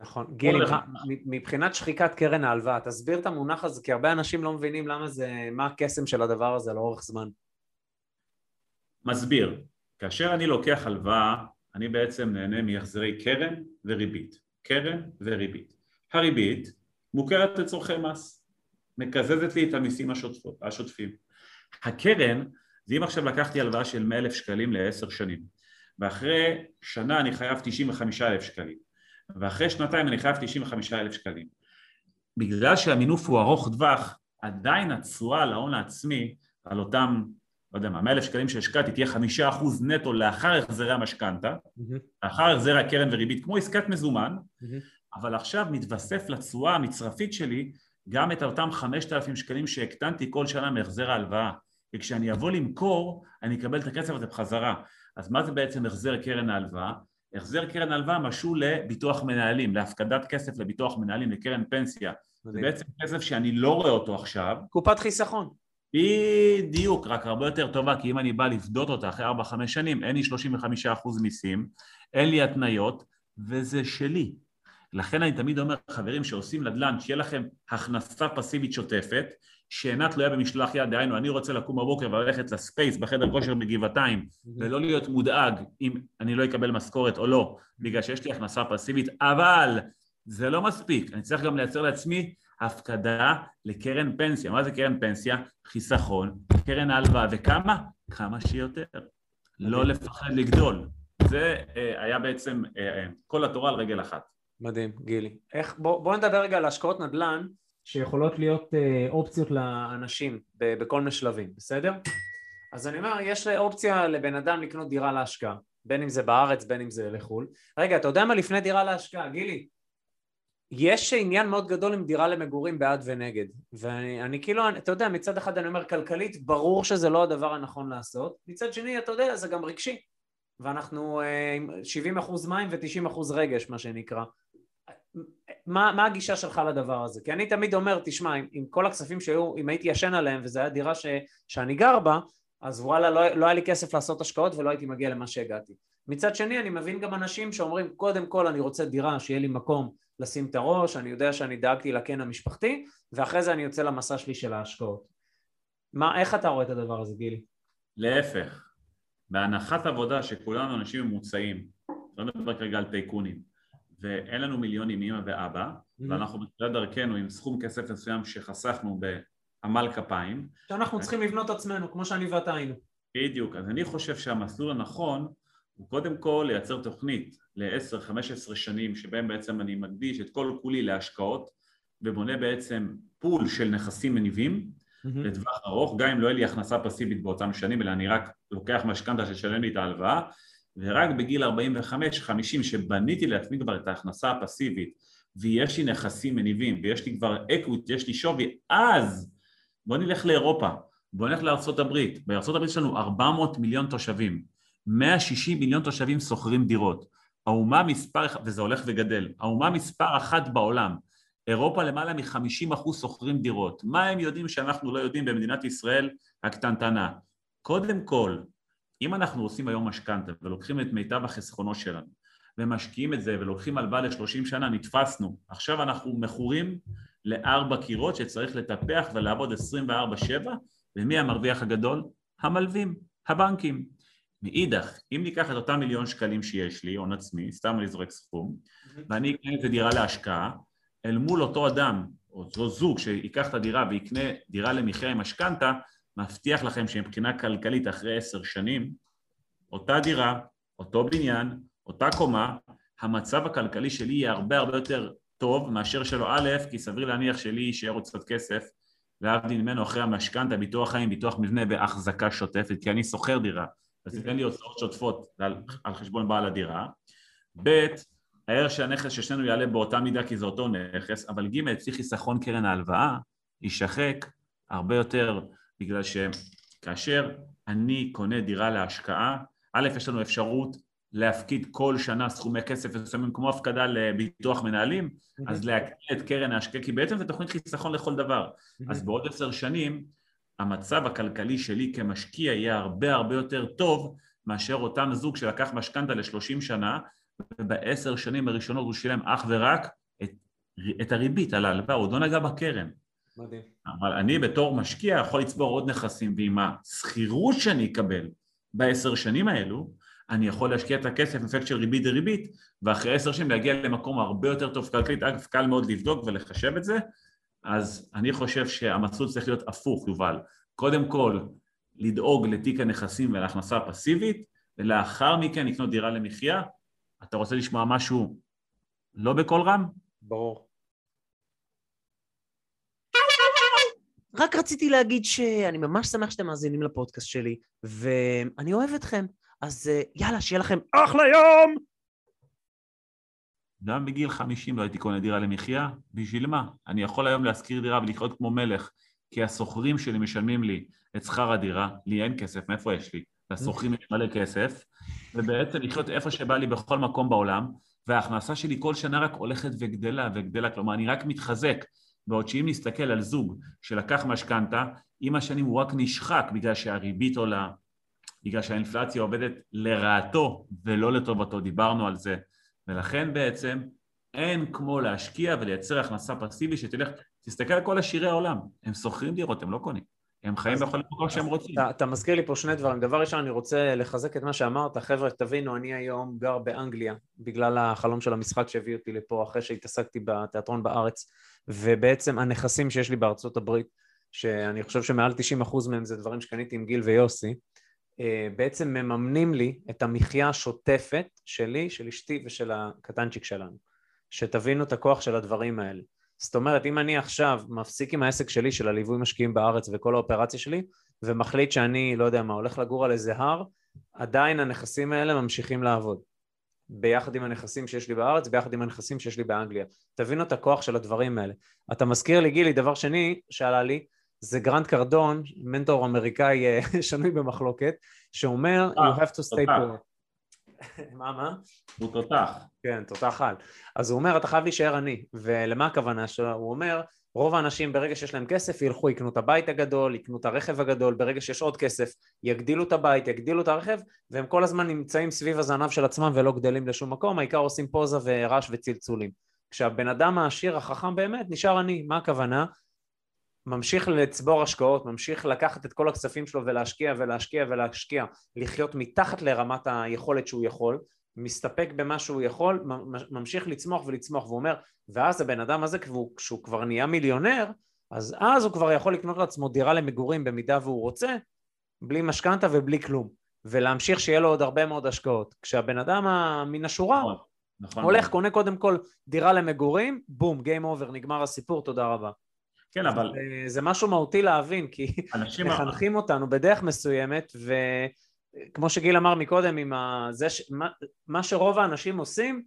נכון. מ- מבחינת שחיקת קרן ההלוואה, תסביר את המונח הזה, כי הרבה אנשים לא מבינים למה זה, מה הקסם של הדבר הזה לאורך זמן. מסביר, כאשר אני לוקח הלוואה, אני בעצם נהנה מהחזרי קרן וריבית. קרן וריבית. הריבית מוכרת לצורכי מס, מקזזת לי את המיסים השוטפות- השוטפים. הקרן, זה אם עכשיו לקחתי הלוואה של 100 אלף שקלים לעשר שנים, ואחרי שנה אני חייב 95 אלף שקלים, ואחרי שנתיים אני חייב 95 אלף שקלים. בגלל שהמינוף הוא ארוך טווח, עדיין התשואה להון העצמי על אותם לא יודע מה, 100 אלף שקלים שהשקעתי תהיה חמישה אחוז נטו לאחר החזרי המשכנתה, מהמם. לאחר החזר הקרן וריבית, כמו עסקת מזומן, מהמם. אבל עכשיו מתווסף לתשואה המצרפית שלי גם את אותם 5,000 שקלים שהקטנתי כל שנה מהחזר ההלוואה. וכשאני אבוא למכור, אני אקבל את הכסף הזה בחזרה. אז מה זה בעצם החזר קרן ההלוואה? החזר קרן ההלוואה משול לביטוח מנהלים, להפקדת כסף לביטוח מנהלים, לקרן פנסיה. זה. בעצם כסף שאני לא רואה אותו עכשיו, קופת חיסכון. בדיוק, רק הרבה יותר טובה, כי אם אני בא לפדות אותה אחרי 4-5 שנים, אין לי 35% מיסים, אין לי התניות, וזה שלי. לכן אני תמיד אומר, חברים שעושים נדל"ן, שיהיה לכם הכנסה פסיבית שוטפת, שאינה תלויה במשלח יד, דהיינו, אני רוצה לקום בבוקר וללכת לספייס בחדר כושר בגבעתיים, ולא להיות מודאג אם אני לא אקבל משכורת או לא, בגלל שיש לי הכנסה פסיבית, אבל זה לא מספיק, אני צריך גם לייצר לעצמי הפקדה לקרן פנסיה. מה זה קרן פנסיה? חיסכון, קרן ההלוואה, וכמה? כמה שיותר. לא לפחד לגדול. זה אה, היה בעצם אה, אה, כל התורה על רגל אחת. מדהים, גילי. איך, בוא, בוא נדבר רגע על השקעות נדל"ן שיכולות להיות אה, אופציות לאנשים בכל מיני שלבים, בסדר? אז אני אומר, יש אופציה לבן אדם לקנות דירה להשקעה, בין אם זה בארץ, בין אם זה לחו"ל. רגע, אתה יודע מה לפני דירה להשקעה, גילי? יש עניין מאוד גדול עם דירה למגורים בעד ונגד, ואני אני כאילו, אתה יודע, מצד אחד אני אומר כלכלית, ברור שזה לא הדבר הנכון לעשות, מצד שני, אתה יודע, זה גם רגשי, ואנחנו אה, עם 70% מים ו-90% רגש, מה שנקרא. מה, מה הגישה שלך לדבר הזה? כי אני תמיד אומר, תשמע, עם, עם כל הכספים שהיו, אם הייתי ישן עליהם וזו הייתה דירה ש, שאני גר בה, אז וואלה, לא, לא היה לי כסף לעשות השקעות ולא הייתי מגיע למה שהגעתי. מצד שני, אני מבין גם אנשים שאומרים, קודם כל אני רוצה דירה, שיהיה לי מקום לשים את הראש, אני יודע שאני דאגתי לקן המשפחתי, ואחרי זה אני יוצא למסע שלי של ההשקעות. מה, איך אתה רואה את הדבר הזה, גילי? להפך, בהנחת עבודה שכולנו אנשים ממוצעים, לא נדבר כרגע על טייקונים, ואין לנו מיליונים מאמא ואבא, ואנחנו בתחילת דרכנו עם סכום כסף מסוים שחסכנו בעמל כפיים, שאנחנו צריכים לבנות עצמנו, כמו שאני ואתה היינו. בדיוק, אז אני חושב שהמסלול הנכון הוא קודם כל לייצר תוכנית ל-10-15 שנים שבהם בעצם אני מקדיש את כל כולי להשקעות ובונה בעצם פול של נכסים מניבים לטווח ארוך, גם אם לא יהיה לי הכנסה פסיבית באותם שנים, אלא אני רק לוקח משכנתה שישלם לי את ההלוואה, ורק בגיל 45-50 שבניתי לעצמי כבר את ההכנסה הפסיבית, ויש לי נכסים מניבים, ויש לי כבר equity, יש לי שווי, אז בוא נלך לאירופה, בוא נלך בארצות הברית יש לנו 400 מיליון תושבים, 160 מיליון תושבים שוכרים דירות, האומה מספר, וזה הולך וגדל, האומה מספר אחת בעולם, אירופה למעלה מ-50% שוכרים דירות. מה הם יודעים שאנחנו לא יודעים במדינת ישראל הקטנטנה? קודם כל, אם אנחנו עושים היום משכנתה ולוקחים את מיטב החסכונות שלנו ומשקיעים את זה ולוקחים הלוואה ל-30 שנה, נתפסנו. עכשיו אנחנו מכורים לארבע קירות שצריך לטפח ולעבוד 24-7, ומי המרוויח הגדול? המלווים, הבנקים. מאידך, אם ניקח את אותם מיליון שקלים שיש לי, הון עצמי, סתם אני זורק סכום, ואני אקנה את דירה להשקעה, אל מול אותו אדם, או אותו זוג שיקח את הדירה ויקנה דירה למחיה עם משכנתה, מבטיח לכם שמבחינה כלכלית אחרי עשר שנים, אותה דירה, אותו בניין, אותה קומה, המצב הכלכלי שלי יהיה הרבה הרבה יותר טוב מאשר שלו א', כי סביר להניח שלי יישאר עוד קצת כסף, להבדיל ממנו אחרי המשכנתה, ביטוח חיים, ביטוח מבנה והחזקה שוטפת, כי אני שוכר דירה, אז תיתן לי הוצאות שוטפות על, על חשבון בעל הדירה. ב', הערך של הנכס ששנינו יעלה באותה מידה כי זה אותו נכס, אבל ג', אצלי חיסכון קרן ההלוואה יישחק הרבה יותר, בגלל שכאשר אני קונה דירה להשקעה, א', יש לנו אפשרות להפקיד כל שנה סכומי כסף מסוימים כמו הפקדה לביטוח מנהלים, אז להקטין את קרן ההשקעה, כי בעצם זו תוכנית חיסכון לכל דבר. אז בעוד עשר שנים המצב הכלכלי שלי כמשקיע יהיה הרבה הרבה יותר טוב מאשר אותם זוג שלקח משכנתה לשלושים שנה ובעשר שנים הראשונות הוא שילם אך ורק את, את הריבית על ההלוואה, הוא עוד לא נגע בקרן. מדהים. אבל אני בתור משקיע יכול לצבור עוד נכסים ועם השכירות שאני אקבל בעשר שנים האלו, אני יכול להשקיע את הכסף אפקט של ריבית דריבית ואחרי עשר שנים להגיע למקום הרבה יותר טוב כלכלית, אגב קל מאוד לבדוק ולחשב את זה, אז אני חושב שהמסלול צריך להיות הפוך, יובל. קודם כל, לדאוג לתיק הנכסים ולהכנסה הפסיבית, ולאחר מכן לקנות דירה למחיה. אתה רוצה לשמוע משהו לא בקול רם? ברור. רק רציתי להגיד שאני ממש שמח שאתם מאזינים לפודקאסט שלי, ואני אוהב אתכם. אז אה, יאללה, שיהיה לכם אחלה יום! גם בגיל 50 לא הייתי קונה דירה למחיה, בשביל מה? אני יכול היום להשכיר דירה ולחיות כמו מלך, כי השוכרים שלי משלמים לי את שכר הדירה, לי אין כסף, מאיפה יש לי? לשוכרים יש מלא כסף, ובעצם לחיות איפה שבא לי בכל מקום בעולם, וההכנסה שלי כל שנה רק הולכת וגדלה וגדלה, כלומר אני רק מתחזק, בעוד שאם נסתכל על זוג שלקח משכנתה, עם השנים הוא רק נשחק בגלל שהריבית עולה, בגלל שהאינפלציה עובדת לרעתו ולא לטובתו, דיברנו על זה, ולכן בעצם אין כמו להשקיע ולייצר הכנסה פסיבית שתלך, תסתכל על כל עשירי העולם, הם שוכרים דירות, הם לא קונים, הם חיים בכל מקום שהם רוצים. אתה, אתה מזכיר לי פה שני דברים. דבר ראשון, אני רוצה לחזק את מה שאמרת. חבר'ה, תבינו, אני היום גר באנגליה, בגלל החלום של המשחק שהביא אותי לפה, אחרי שהתעסקתי בתיאטרון בארץ, ובעצם הנכסים שיש לי בארצות הברית, שאני חושב שמעל 90% מהם זה דברים שקניתי עם גיל ויוסי, אה, בעצם מממנים לי את המחיה השוטפת שלי, של אשתי ושל הקטנצ'יק שלנו. שתבינו את הכוח של הדברים האלה. זאת אומרת, אם אני עכשיו מפסיק עם העסק שלי של הליווי משקיעים בארץ וכל האופרציה שלי, ומחליט שאני, לא יודע מה, הולך לגור על איזה הר, עדיין הנכסים האלה ממשיכים לעבוד. ביחד עם הנכסים שיש לי בארץ, ביחד עם הנכסים שיש לי באנגליה. תבינו את הכוח של הדברים האלה. אתה מזכיר לי, גילי, דבר שני שעלה לי, זה גרנט קרדון, מנטור אמריקאי אה, שנוי במחלוקת, שאומר, you have to stay poor. מה, מה? הוא תותח. כן, תותח על. אז הוא אומר, אתה חייב להישאר עני. ולמה הכוונה שלו? הוא אומר, רוב האנשים ברגע שיש להם כסף ילכו, יקנו את הבית הגדול, יקנו את הרכב הגדול, ברגע שיש עוד כסף יגדילו את הבית, יגדילו את הרכב, והם כל הזמן נמצאים סביב הזנב של עצמם ולא גדלים לשום מקום, העיקר עושים פוזה ורעש וצלצולים. כשהבן אדם העשיר החכם באמת נשאר עני, מה הכוונה? ממשיך לצבור השקעות, ממשיך לקחת את כל הכספים שלו ולהשקיע ולהשקיע ולהשקיע, לחיות מתחת לרמת היכולת שהוא יכול, מסתפק במה שהוא יכול, ממשיך לצמוח ולצמוח, והוא אומר, ואז הבן אדם הזה, כשהוא כבר נהיה מיליונר, אז אז הוא כבר יכול לקנות לעצמו דירה למגורים במידה והוא רוצה, בלי משכנתה ובלי כלום, ולהמשיך שיהיה לו עוד הרבה מאוד השקעות. כשהבן אדם מן השורה נכון, נכון. הולך, קונה קודם כל דירה למגורים, בום, גיים אובר, נגמר הסיפור, תודה רבה. כן, אבל זה- זה משהו מהותי להבין, כי אנשים... מחנכים אותנו בדרך מסוימת, וכמו שגיל אמר מקודם, עם. זה ש... מה... מה שרוב האנשים עושים,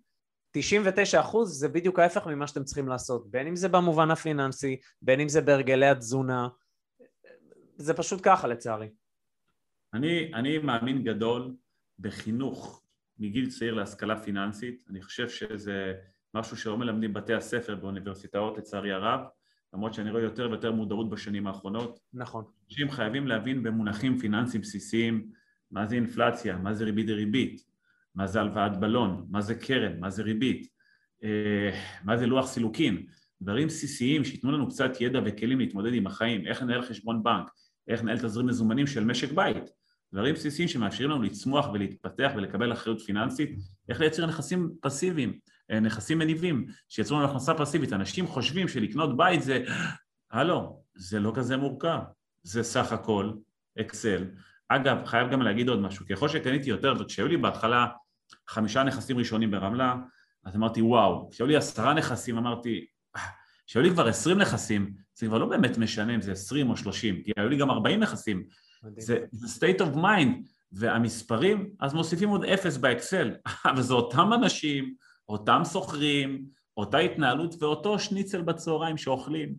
99 אחוז זה בדיוק ההפך ממה שאתם צריכים לעשות, בין אם זה במובן הפיננסי, בין אם זה בהרגלי התזונה, זה פשוט ככה לצערי. אני, אני מאמין גדול בחינוך מגיל צעיר להשכלה פיננסית, אני חושב שזה משהו שלא מלמדים בתי הספר באוניברסיטאות לצערי הרב, למרות שאני רואה יותר ויותר מודעות בשנים האחרונות. נכון. אנשים חייבים להבין במונחים פיננסיים בסיסיים מה זה אינפלציה, מה זה ריבית דריבית, מה זה הלוואת בלון, מה זה קרן, מה זה ריבית, אה, מה זה לוח סילוקין, דברים בסיסיים שייתנו לנו קצת ידע וכלים להתמודד עם החיים, איך לנהל חשבון בנק, איך לנהל תזרים מזומנים של משק בית, דברים בסיסיים שמאפשרים לנו לצמוח ולהתפתח ולקבל אחריות פיננסית, איך לייצר נכסים פסיביים, אה, נכסים מניבים, שייצרו לנו הכנסה פסיבית. אנשים חושבים שלקנות בית זה, הלו, זה לא כזה מורכב, זה סך הכל אקסל. אגב, חייב גם להגיד עוד משהו, ככל שקניתי יותר, וכשהיו לי בהתחלה חמישה נכסים ראשונים ברמלה, אז אמרתי וואו, כשהיו לי עשרה נכסים אמרתי, כשהיו לי כבר עשרים נכסים, זה כבר לא באמת משנה אם זה עשרים או שלושים, כי היו לי גם ארבעים נכסים, זה, זה state of mind, והמספרים, אז מוסיפים עוד אפס באקסל, אבל זה אותם אנשים, אותם שוכרים, אותה התנהלות ואותו שניצל בצהריים שאוכלים.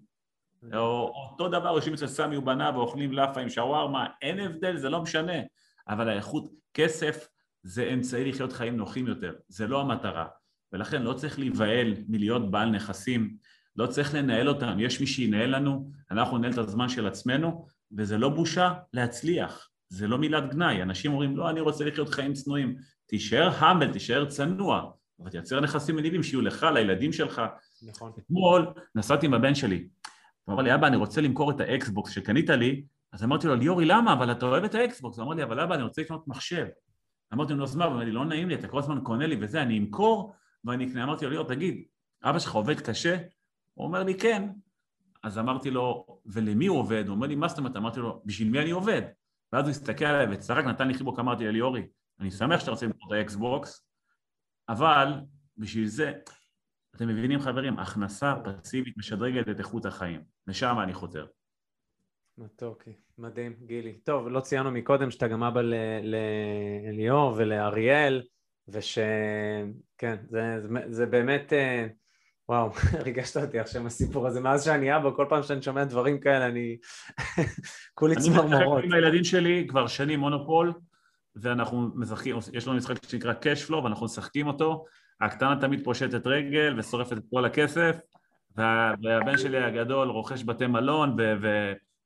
או אותו דבר יושבים אצל סמי ובניו ואוכלים לאפה עם שווארמה, אין הבדל, זה לא משנה. אבל האיכות, כסף זה אמצעי לחיות חיים נוחים יותר, זה לא המטרה. ולכן לא צריך להיבהל מלהיות בעל נכסים, לא צריך לנהל אותם, יש מי שינהל לנו, אנחנו ננהל את הזמן של עצמנו, וזה לא בושה להצליח, זה לא מילת גנאי, אנשים אומרים לא אני רוצה לחיות חיים צנועים, תישאר המבל, תישאר צנוע, אבל תייצר נכסים מניבים שיהיו לך, לילדים שלך. נכון. אתמול נסעתי עם הבן שלי, הוא אמר לי אבא אני רוצה למכור את האקסבוקס שקנית לי, אז אמרתי לו ליאורי למה אבל אתה אוהב את האקסבוקס, הוא אמר לי אבל אבא אני רוצה לקנות מחשב, אמרתי לו אז מה, הוא אמר לי לא נעים לי אתה כל הזמן קונה לי וזה אני אמכור ואני אקנה, אמרתי לו ליאור תגיד אבא שלך עובד קשה? הוא אומר לי כן, אז אמרתי לו, ולמי הוא עובד? הוא אומר לי, מה זאת אומרת? אמרתי לו, בשביל מי אני עובד? ואז הוא הסתכל עליי וצחק, נתן לי חיבוק, אמרתי לי, ליאורי, אני שמח שאתה רוצה למכור את האקסבוקס, אבל בשביל זה, אתם מבינים חברים, הכנסה פסיבית משדרגת את איכות החיים, לשם אני חותר. מתוקי, מדהים, גילי. טוב, לא ציינו מקודם שאתה גם אבא לליאור ולאריאל, ושכן, זה, זה, זה באמת... אה, וואו, ריגשת אותי עכשיו עם הסיפור הזה. מאז שאני אבא, כל פעם שאני שומע דברים כאלה, אני... כולי צמרמורות. אני משחק עם הילדים שלי כבר שנים מונופול, ואנחנו משחקים, יש לנו משחק שנקרא cash flow, ואנחנו משחקים אותו. הקטנה תמיד פושטת רגל ושורפת את כל הכסף, והבן שלי הגדול רוכש בתי מלון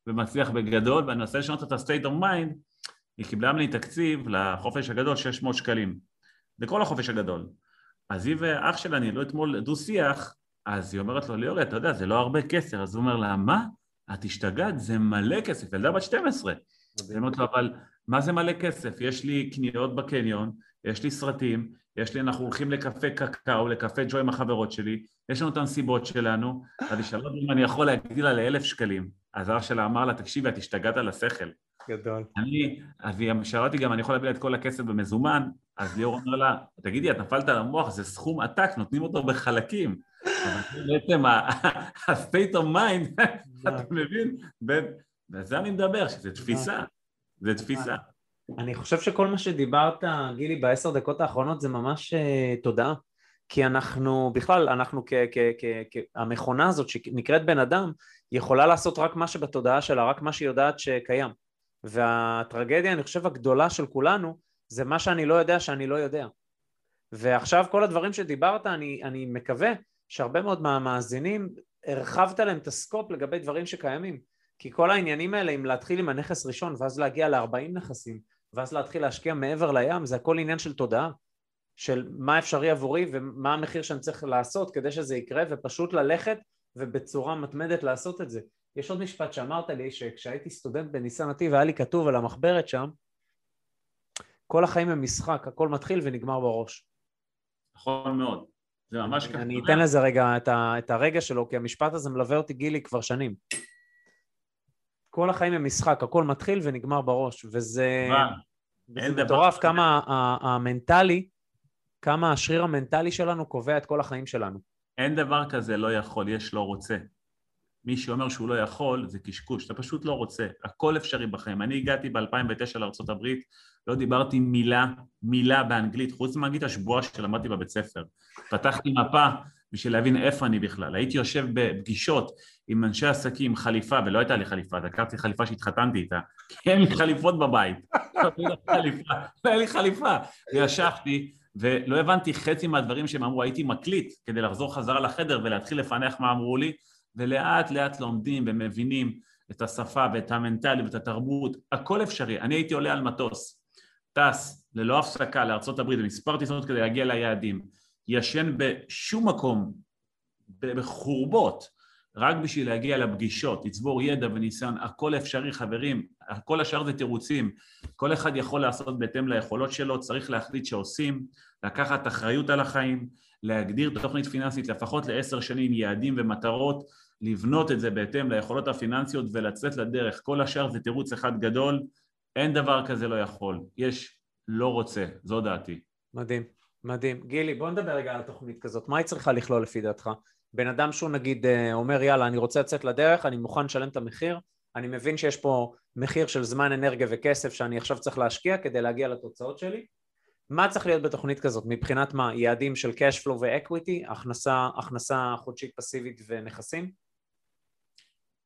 ומצליח בגדול, ואני מנסה לשנות את ה-state of mind, היא קיבלה ממני תקציב לחופש הגדול 600 שקלים. לכל החופש הגדול. אז היא ואח שלה ניהלו אתמול דו-שיח, אז היא אומרת לו, ליאורי, אתה יודע, זה לא הרבה כסף. אז הוא אומר לה, מה? את השתגעת? זה מלא כסף. ילדה בת 12. היא אומרת לו, אבל מה זה מלא כסף? יש לי קניות בקניון, יש לי סרטים, יש לי, אנחנו הולכים לקפה קקאו, לקפה ג'ו עם החברות שלי, יש לנו את הנסיבות שלנו, אז היא שאלה אם אני יכול להגדיל לה לאלף שקלים. אז אח שלה אמר לה, תקשיבי, את השתגעת על השכל. גדול. אני, אז היא שאלה אותי גם, אני יכול להביא לה את כל הכסף במזומן, אז ליאור אומר לה, תגידי, את נפלת על המוח, זה סכום עתק, נותנים אותו בחלקים. אבל בעצם ה-state of mind, אתה מבין? ועל זה אני מדבר, שזה תפיסה, זה תפיסה. אני חושב שכל מה שדיברת, גילי, בעשר דקות האחרונות זה ממש uh, תודעה. כי אנחנו, בכלל, אנחנו כ... כ, כ, כ המכונה הזאת שנקראת בן אדם, יכולה לעשות רק מה שבתודעה שלה, רק מה שהיא יודעת שקיים. והטרגדיה, אני חושב, הגדולה של כולנו, זה מה שאני לא יודע שאני לא יודע. ועכשיו כל הדברים שדיברת, אני, אני מקווה שהרבה מאוד מהמאזינים, הרחבת להם את הסקופ לגבי דברים שקיימים. כי כל העניינים האלה, אם להתחיל עם הנכס ראשון, ואז להגיע ל-40 נכסים, ואז להתחיל להשקיע מעבר לים, זה הכל עניין של תודעה. של מה אפשרי עבורי ומה המחיר שאני צריך לעשות כדי שזה יקרה, ופשוט ללכת ובצורה מתמדת לעשות את זה. יש עוד משפט שאמרת לי, שכשהייתי סטודנט בניסן נתיב, היה לי כתוב על המחברת שם, כל החיים הם משחק, הכל מתחיל ונגמר בראש. נכון מאוד. זה ממש ככה. אני אתן לזה רגע את, ה, את הרגע שלו, כי המשפט הזה מלווה אותי גילי כבר שנים. כל החיים הם משחק, הכל מתחיל ונגמר בראש, וזה, וזה מטורף כמה המנטלי, כמה השריר המנטלי שלנו קובע את כל החיים שלנו. אין דבר כזה לא יכול, יש לא רוצה. מי שאומר שהוא לא יכול זה קשקוש, אתה פשוט לא רוצה, הכל אפשרי בחיים. אני הגעתי ב-2009 לארה"ב, לא דיברתי מילה, מילה באנגלית, חוץ מהגיד השבועה שלמדתי בבית ספר. פתחתי מפה בשביל להבין איפה אני בכלל. הייתי יושב בפגישות עם אנשי עסקים, חליפה, ולא הייתה לי חליפה, לקחתי חליפה שהתחתנתי איתה, כי אין לי חליפות בבית. לא היה לי חליפה, וישבתי, ולא הבנתי חצי מהדברים שהם אמרו, הייתי מקליט כדי לחזור חזרה לחדר ולהתחיל לפענח מה אמרו לי, ולאט לאט לומדים ומבינים את השפה ואת המנטלי ואת התרבות, הכל אפשרי. אני הייתי עולה על מטוס, טס ללא הפסקה לארה"ב במספר טיסות כדי להגיע ליעדים, ישן בשום מקום, בחורבות, רק בשביל להגיע לפגישות, לצבור ידע וניסיון, הכל אפשרי חברים, כל השאר זה תירוצים, כל אחד יכול לעשות בהתאם ליכולות שלו, צריך להחליט שעושים, לקחת אחריות על החיים, להגדיר תוכנית פיננסית לפחות לעשר שנים, יעדים ומטרות, לבנות את זה בהתאם ליכולות הפיננסיות ולצאת לדרך, כל השאר זה תירוץ אחד גדול, אין דבר כזה לא יכול, יש לא רוצה, זו דעתי. מדהים, מדהים. גילי, בוא נדבר רגע על התוכנית כזאת, מה היא צריכה לכלול לפי דעתך? בן אדם שהוא נגיד אה, אומר יאללה אני רוצה לצאת לדרך, אני מוכן לשלם את המחיר, אני מבין שיש פה מחיר של זמן, אנרגיה וכסף שאני עכשיו צריך להשקיע כדי להגיע לתוצאות שלי, מה צריך להיות בתוכנית כזאת מבחינת מה? יעדים של cash flow ו-equity, הכנסה, הכנסה חודשית פסיבית ונכסים?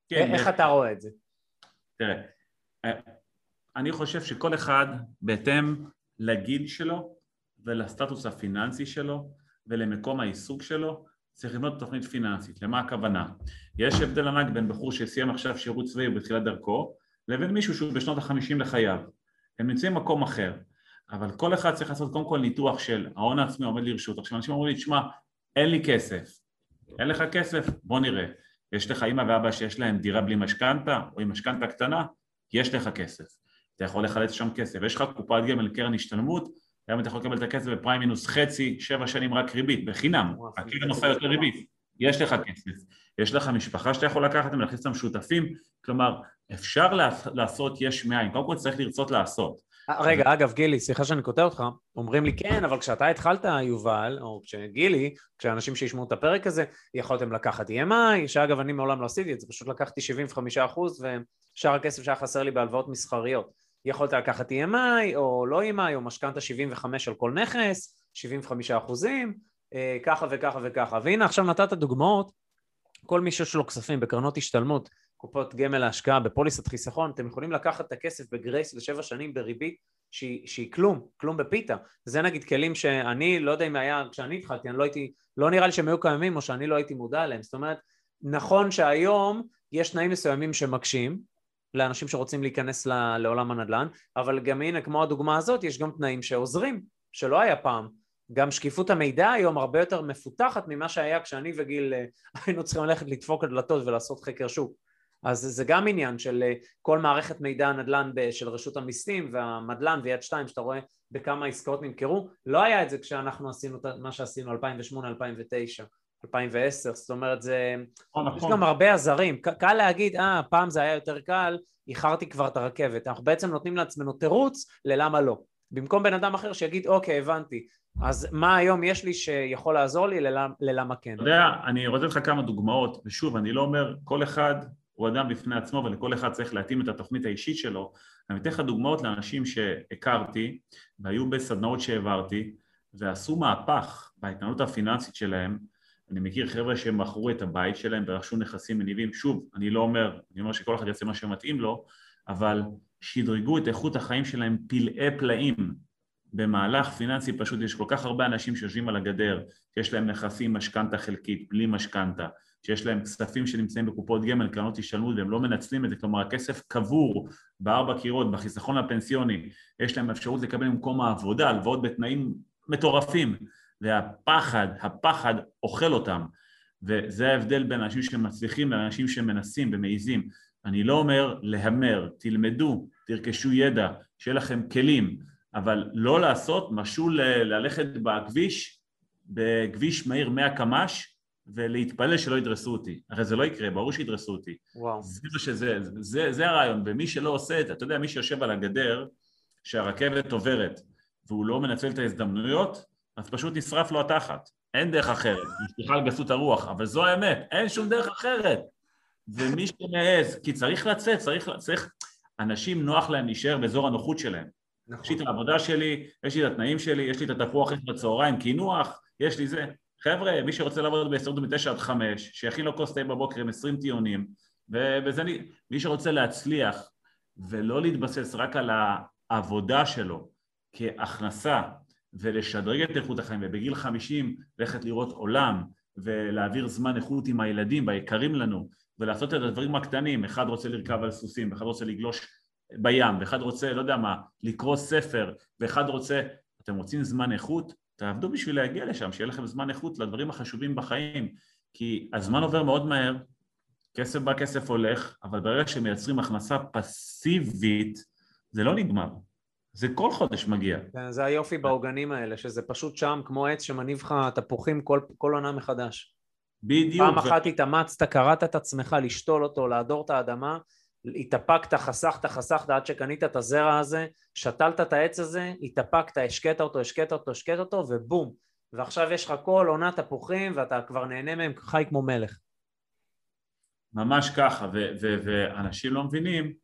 כן, איך אתה רואה את זה? תראה, אה, אני חושב שכל אחד בהתאם לגיל שלו ולסטטוס הפיננסי שלו ולמקום העיסוק שלו צריך לבנות תוכנית פיננסית. למה הכוונה? יש הבדל ענק בין בחור שסיים עכשיו שירות צבאי בתחילת דרכו לבין מישהו שהוא בשנות החמישים לחייו. הם נמצאים במקום אחר, אבל כל אחד צריך לעשות קודם כל ניתוח של ההון העצמי עומד לרשות. עכשיו אנשים אומרים לי, תשמע, אין לי כסף. אין לך כסף? בוא נראה. יש לך אימא ואבא שיש להם דירה בלי משכנתה, או עם משכנתה קטנה, יש לך כסף. אתה יכול לחלץ שם כסף. יש לך קופת גמל, קרן השתלמות, גם אתה יכול לקבל את הכסף בפריים מינוס חצי, שבע שנים רק ריבית, בחינם, הקרן עושה יותר ריבית, יש לך כסף, יש לך משפחה שאתה יכול לקחת ולהכניס אותם שותפים, כלומר אפשר לעשות יש מאין, קודם כל צריך לרצות לעשות. אה, רגע, אגב, גילי, סליחה שאני קוטע אותך, אומרים לי כן, אבל כשאתה התחלת, יובל, או כשגילי, כשאנשים שישמעו את הפרק הזה, יכולתם לקחת EMI, שאגב, אני מעולם לא עשיתי את זה, פשוט לקחתי 75% ושאר הכסף שהיה חסר לי בהלוואות מסחריות. יכולת לקחת EMI או לא EMI או משכנתה 75 על כל נכס, 75 אחוזים, אה, ככה וככה וככה. והנה עכשיו נתת דוגמאות, כל מי שיש לו כספים בקרנות השתלמות, קופות גמל להשקעה, בפוליסת חיסכון, אתם יכולים לקחת את הכסף בגרייס לשבע שנים בריבית שהיא, שהיא כלום, כלום בפיתה. זה נגיד כלים שאני לא יודע אם היה, כשאני התחלתי, אני לא הייתי, לא נראה לי שהם היו קיימים או שאני לא הייתי מודע אליהם. זאת אומרת, נכון שהיום יש תנאים מסוימים שמקשים, לאנשים שרוצים להיכנס לעולם הנדל"ן, אבל גם הנה, כמו הדוגמה הזאת, יש גם תנאים שעוזרים, שלא היה פעם. גם שקיפות המידע היום הרבה יותר מפותחת ממה שהיה כשאני וגיל אה, היינו צריכים ללכת לדפוק את דלתות ולעשות חקר שוק. אז זה גם עניין של אה, כל מערכת מידע הנדל"ן של רשות המיסים והמדל"ן ויד שתיים שאתה רואה בכמה עסקאות נמכרו, לא היה את זה כשאנחנו עשינו מה שעשינו 2008-2009 2010, זאת אומרת זה, נכון, יש. גם הרבה עזרים, קל להגיד אה פעם זה היה יותר קל, איחרתי כבר את הרכבת, אנחנו בעצם נותנים לעצמנו תירוץ ללמה לא, במקום בן אדם אחר שיגיד אוקיי הבנתי, אז מה היום יש לי שיכול לעזור לי ללמה, ללמה כן. אתה יודע, אני רוצה לך כמה דוגמאות, ושוב אני לא אומר כל אחד הוא אדם בפני עצמו ולכל אחד צריך להתאים את התוכנית האישית שלו, אני אתן לך דוגמאות לאנשים שהכרתי והיו בסדנאות שהעברתי ועשו מהפך בהתנהלות הפיננסית שלהם אני מכיר חבר'ה שהם מכרו את הבית שלהם ורכשו נכסים מניבים, שוב, אני לא אומר, אני אומר שכל אחד יעשה מה שמתאים לו, אבל שדרגו את איכות החיים שלהם פלאי פלאים. במהלך פיננסי פשוט, יש כל כך הרבה אנשים שיושבים על הגדר, שיש להם נכסים משכנתה חלקית, בלי משכנתה, שיש להם כספים שנמצאים בקופות גמל, קרנות השתלמות והם לא מנצלים את זה, כלומר הכסף קבור בארבע קירות, בחיסכון הפנסיוני, יש להם אפשרות לקבל במקום העבודה, הלוואות בתנאים מטורפים, והפחד, הפחד אוכל אותם, וזה ההבדל בין אנשים שמצליחים לאנשים שמנסים ומעיזים. אני לא אומר להמר, תלמדו, תרכשו ידע, שיהיה לכם כלים, אבל לא לעשות משהו ללכת בכביש, בכביש מהיר 100 קמ"ש, ולהתפלל שלא ידרסו אותי. הרי זה לא יקרה, ברור שידרסו אותי. וואו. זה שזה, זה, זה הרעיון, ומי שלא עושה את זה, אתה יודע, מי שיושב על הגדר, שהרכבת עוברת, והוא לא מנצל את ההזדמנויות, אז פשוט נשרף לו התחת. אין דרך אחרת, סליחה על גסות הרוח, אבל זו האמת, אין שום דרך אחרת. ומי שמעז, כי צריך לצאת, צריך, צריך, אנשים נוח להם להישאר באזור הנוחות שלהם. נכון. יש לי את העבודה שלי, יש לי את התנאים שלי, יש לי את התפוח בצהריים, קינוח, יש לי זה. חבר'ה, מי שרוצה לעבוד בהסתדרות מ-9 עד 5, שיכין לו כוס תה בבוקר עם 20 טיעונים, וזה, מי שרוצה להצליח ולא להתבסס רק על העבודה שלו כהכנסה ולשדרג את איכות החיים, ובגיל 50 ללכת לראות עולם ולהעביר זמן איכות עם הילדים, ביקרים לנו, ולעשות את הדברים הקטנים, אחד רוצה לרכב על סוסים, ואחד רוצה לגלוש בים, ואחד רוצה, לא יודע מה, לקרוא ספר, ואחד רוצה, אתם רוצים זמן איכות? תעבדו בשביל להגיע לשם, שיהיה לכם זמן איכות לדברים החשובים בחיים, כי הזמן עובר מאוד מהר, כסף בא, כסף הולך, אבל ברגע שמייצרים הכנסה פסיבית, זה לא נגמר. זה כל חודש מגיע. כן, זה היופי בעוגנים האלה, שזה פשוט שם כמו עץ שמניב לך תפוחים כל, כל עונה מחדש. בדיוק. פעם אחת התאמצת, קראת את עצמך לשתול אותו, להדור את האדמה, התאפקת, חסכת, חסכת עד שקנית את הזרע הזה, שתלת את העץ הזה, התאפקת, השקית אותו, השקית אותו, השקית אותו, ובום. ועכשיו יש לך כל עונה תפוחים ואתה כבר נהנה מהם חי כמו מלך. ממש ככה, ו- ו- ואנשים לא מבינים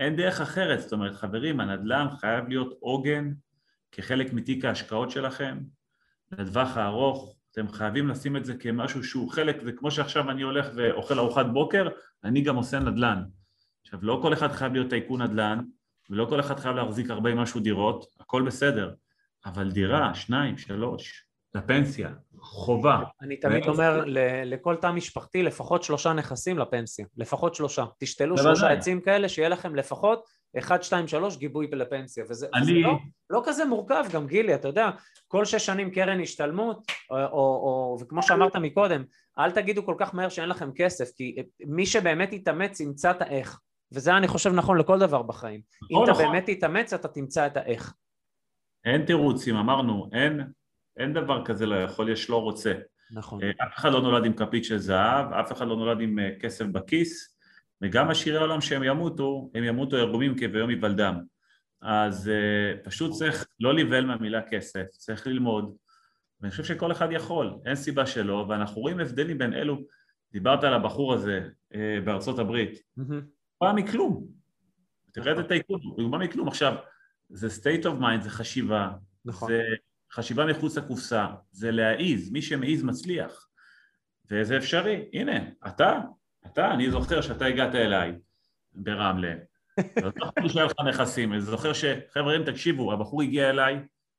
שאין דרך אחרת, זאת אומרת, חברים, הנדל"ן חייב להיות עוגן כחלק מתיק ההשקעות שלכם. לטווח הארוך, אתם חייבים לשים את זה כמשהו שהוא חלק, וכמו שעכשיו אני הולך ואוכל ארוחת בוקר, אני גם עושה נדל"ן. עכשיו, לא כל אחד חייב להיות טייקון נדל"ן, ולא כל אחד חייב להחזיק הרבה משהו דירות, הכל בסדר, אבל דירה, שניים, שלוש, לפנסיה, חובה. אני תמיד אומר לכל תא משפחתי לפחות שלושה נכסים לפנסיה, לפחות שלושה. תשתלו שלושה עצים כאלה שיהיה לכם לפחות אחד, שתיים, שלוש, גיבוי לפנסיה. וזה, אני... וזה לא, לא כזה מורכב גם, גילי, אתה יודע, כל שש שנים קרן השתלמות, או, או, או, וכמו שאמרת מקודם, אל תגידו כל כך מהר שאין לכם כסף, כי מי שבאמת יתאמץ ימצא את האיך. וזה אני חושב נכון לכל דבר בחיים. אם אתה נכון. באמת תתאמץ, אתה תמצא את האיך. אין תירוצים, אמרנו, אין, אין דבר כזה לא יכול, יש לא רוצה. נכון. אה, אף אחד לא נולד עם כפית של זהב, אף אחד לא נולד עם אה, כסף בכיס, וגם עשירי העולם שהם ימותו, הם ימותו ערומים כביום היוולדם. אז uh, פשוט צריך לא להיבהל מהמילה כסף, צריך ללמוד, ואני חושב שכל אחד יכול, אין סיבה שלא, ואנחנו רואים הבדלים בין אלו, דיברת על הבחור הזה בארצות הברית. הוא בא מכלום, תראה נכון. את הטייקון, הוא בא מכלום, עכשיו, זה state of mind, זה חשיבה, נכון. זה חשיבה מחוץ לקופסה, זה להעיז, מי שמעיז מצליח, וזה אפשרי, הנה, אתה, אתה, אני זוכר שאתה הגעת אליי ברמלה, לא זוכר שהיה לך נכסים, אני זוכר שחברים תקשיבו, הבחור הגיע אליי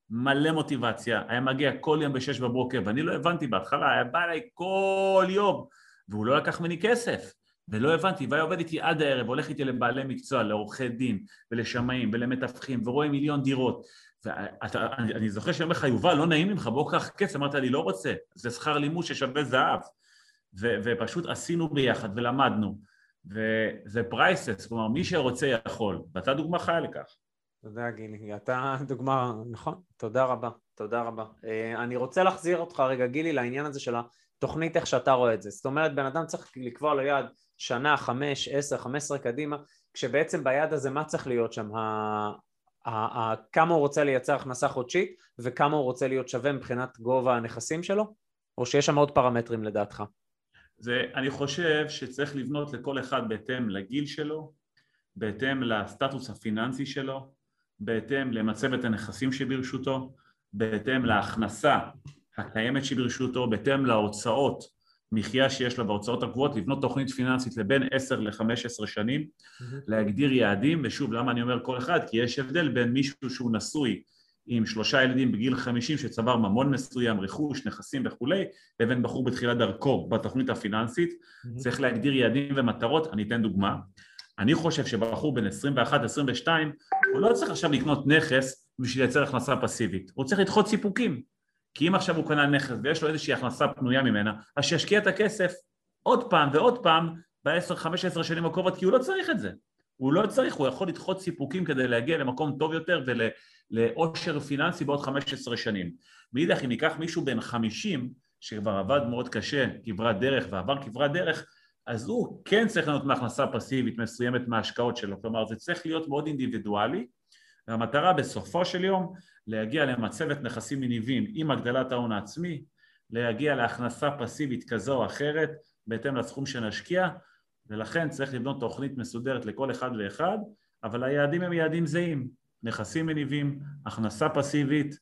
מלא מוטיבציה, היה מגיע כל יום בשש בבוקר, ואני לא הבנתי בהתחלה, היה בא אליי כל יום, והוא לא לקח ממני כסף, ולא הבנתי, והיה עובד איתי עד הערב, הולך איתי לבעלי מקצוע, לעורכי דין, ולשמאים, ולמתווכים, ורואה מיליון דירות. ואתה, אני, זוכר שאני אומר לך, יובל, לא נעים ממך, בוא קח כסף, אמרת לי, לא רוצה, זה שכר לימוד ששווה זהב. ו, ופשוט עשינו ביחד ולמדנו, וזה פרייסס, כלומר, מי שרוצה יכול, ואתה דוגמה חיה לכך. תודה גילי, אתה דוגמה, נכון, תודה רבה, תודה רבה. אה, אני רוצה להחזיר אותך רגע גילי לעניין הזה של התוכנית איך שאתה רואה את זה. זאת אומרת בן אדם צריך לקבוע לו יעד שנה, חמש, עשר, חמש עשרה קדימה, כשבעצם ביעד הזה מה צריך להיות שם? כמה הוא רוצה לייצר הכנסה חודשית וכמה הוא רוצה להיות שווה מבחינת גובה הנכסים שלו? או שיש שם עוד פרמטרים לדעתך? זה, אני חושב שצריך לבנות לכל אחד בהתאם לגיל שלו, בהתאם לסטטוס הפיננסי שלו, בהתאם למצבת הנכסים שברשותו, בהתאם להכנסה הקיימת שברשותו, בהתאם להוצאות מחיה שיש לו בהוצאות הקבועות, לבנות תוכנית פיננסית לבין 10 ל-15 שנים, להגדיר יעדים, ושוב, למה אני אומר כל אחד? כי יש הבדל בין מישהו שהוא נשוי עם שלושה ילדים בגיל 50 שצבר ממון מסוים, רכוש, נכסים וכולי, לבין בחור בתחילת דרכו בתוכנית הפיננסית, צריך להגדיר יעדים ומטרות, אני אתן דוגמה. אני חושב שבחור בן 21-22, הוא לא צריך עכשיו לקנות נכס בשביל לייצר הכנסה פסיבית, הוא צריך לדחות סיפוקים. כי אם עכשיו הוא קנה נכס ויש לו איזושהי הכנסה פנויה ממנה, אז שישקיע את הכסף עוד פעם ועוד פעם ב-10-15 שנים הקרובות, כי הוא לא צריך את זה. הוא לא צריך, הוא יכול לדחות סיפוקים כדי להגיע למקום טוב יותר ולעושר פיננסי בעוד 15 שנים. מאידך, אם ניקח מישהו בן 50, שכבר עבד מאוד קשה, כברת דרך ועבר כברת דרך, אז הוא כן צריך לענות מהכנסה פסיבית מסוימת מההשקעות שלו, כלומר זה צריך להיות מאוד אינדיבידואלי, והמטרה בסופו של יום להגיע למצבת נכסים מניבים עם הגדלת ההון העצמי, להגיע להכנסה פסיבית כזו או אחרת בהתאם לסכום שנשקיע, ולכן צריך לבנות תוכנית מסודרת לכל אחד ואחד, אבל היעדים הם יעדים זהים, נכסים מניבים, הכנסה פסיבית,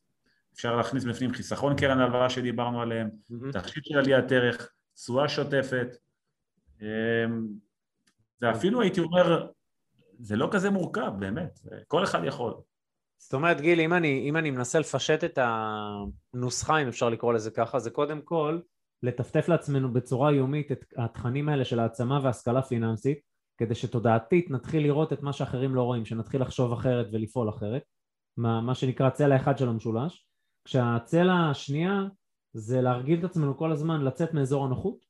אפשר להכניס בפנים חיסכון קרן הלוואה שדיברנו עליהם, תכשיט של עליית ערך, תשואה שוטפת, אמ, זה אפילו הייתי אומר, זה לא כזה מורכב באמת, כל אחד יכול. זאת אומרת, גיל, אם אני, אם אני מנסה לפשט את הנוסחה, אם אפשר לקרוא לזה ככה, זה קודם כל לטפטף לעצמנו בצורה יומית את התכנים האלה של העצמה והשכלה פיננסית, כדי שתודעתית נתחיל לראות את מה שאחרים לא רואים, שנתחיל לחשוב אחרת ולפעול אחרת, מה, מה שנקרא צלע אחד של המשולש, כשהצלע השנייה זה להרגיל את עצמנו כל הזמן לצאת מאזור הנוחות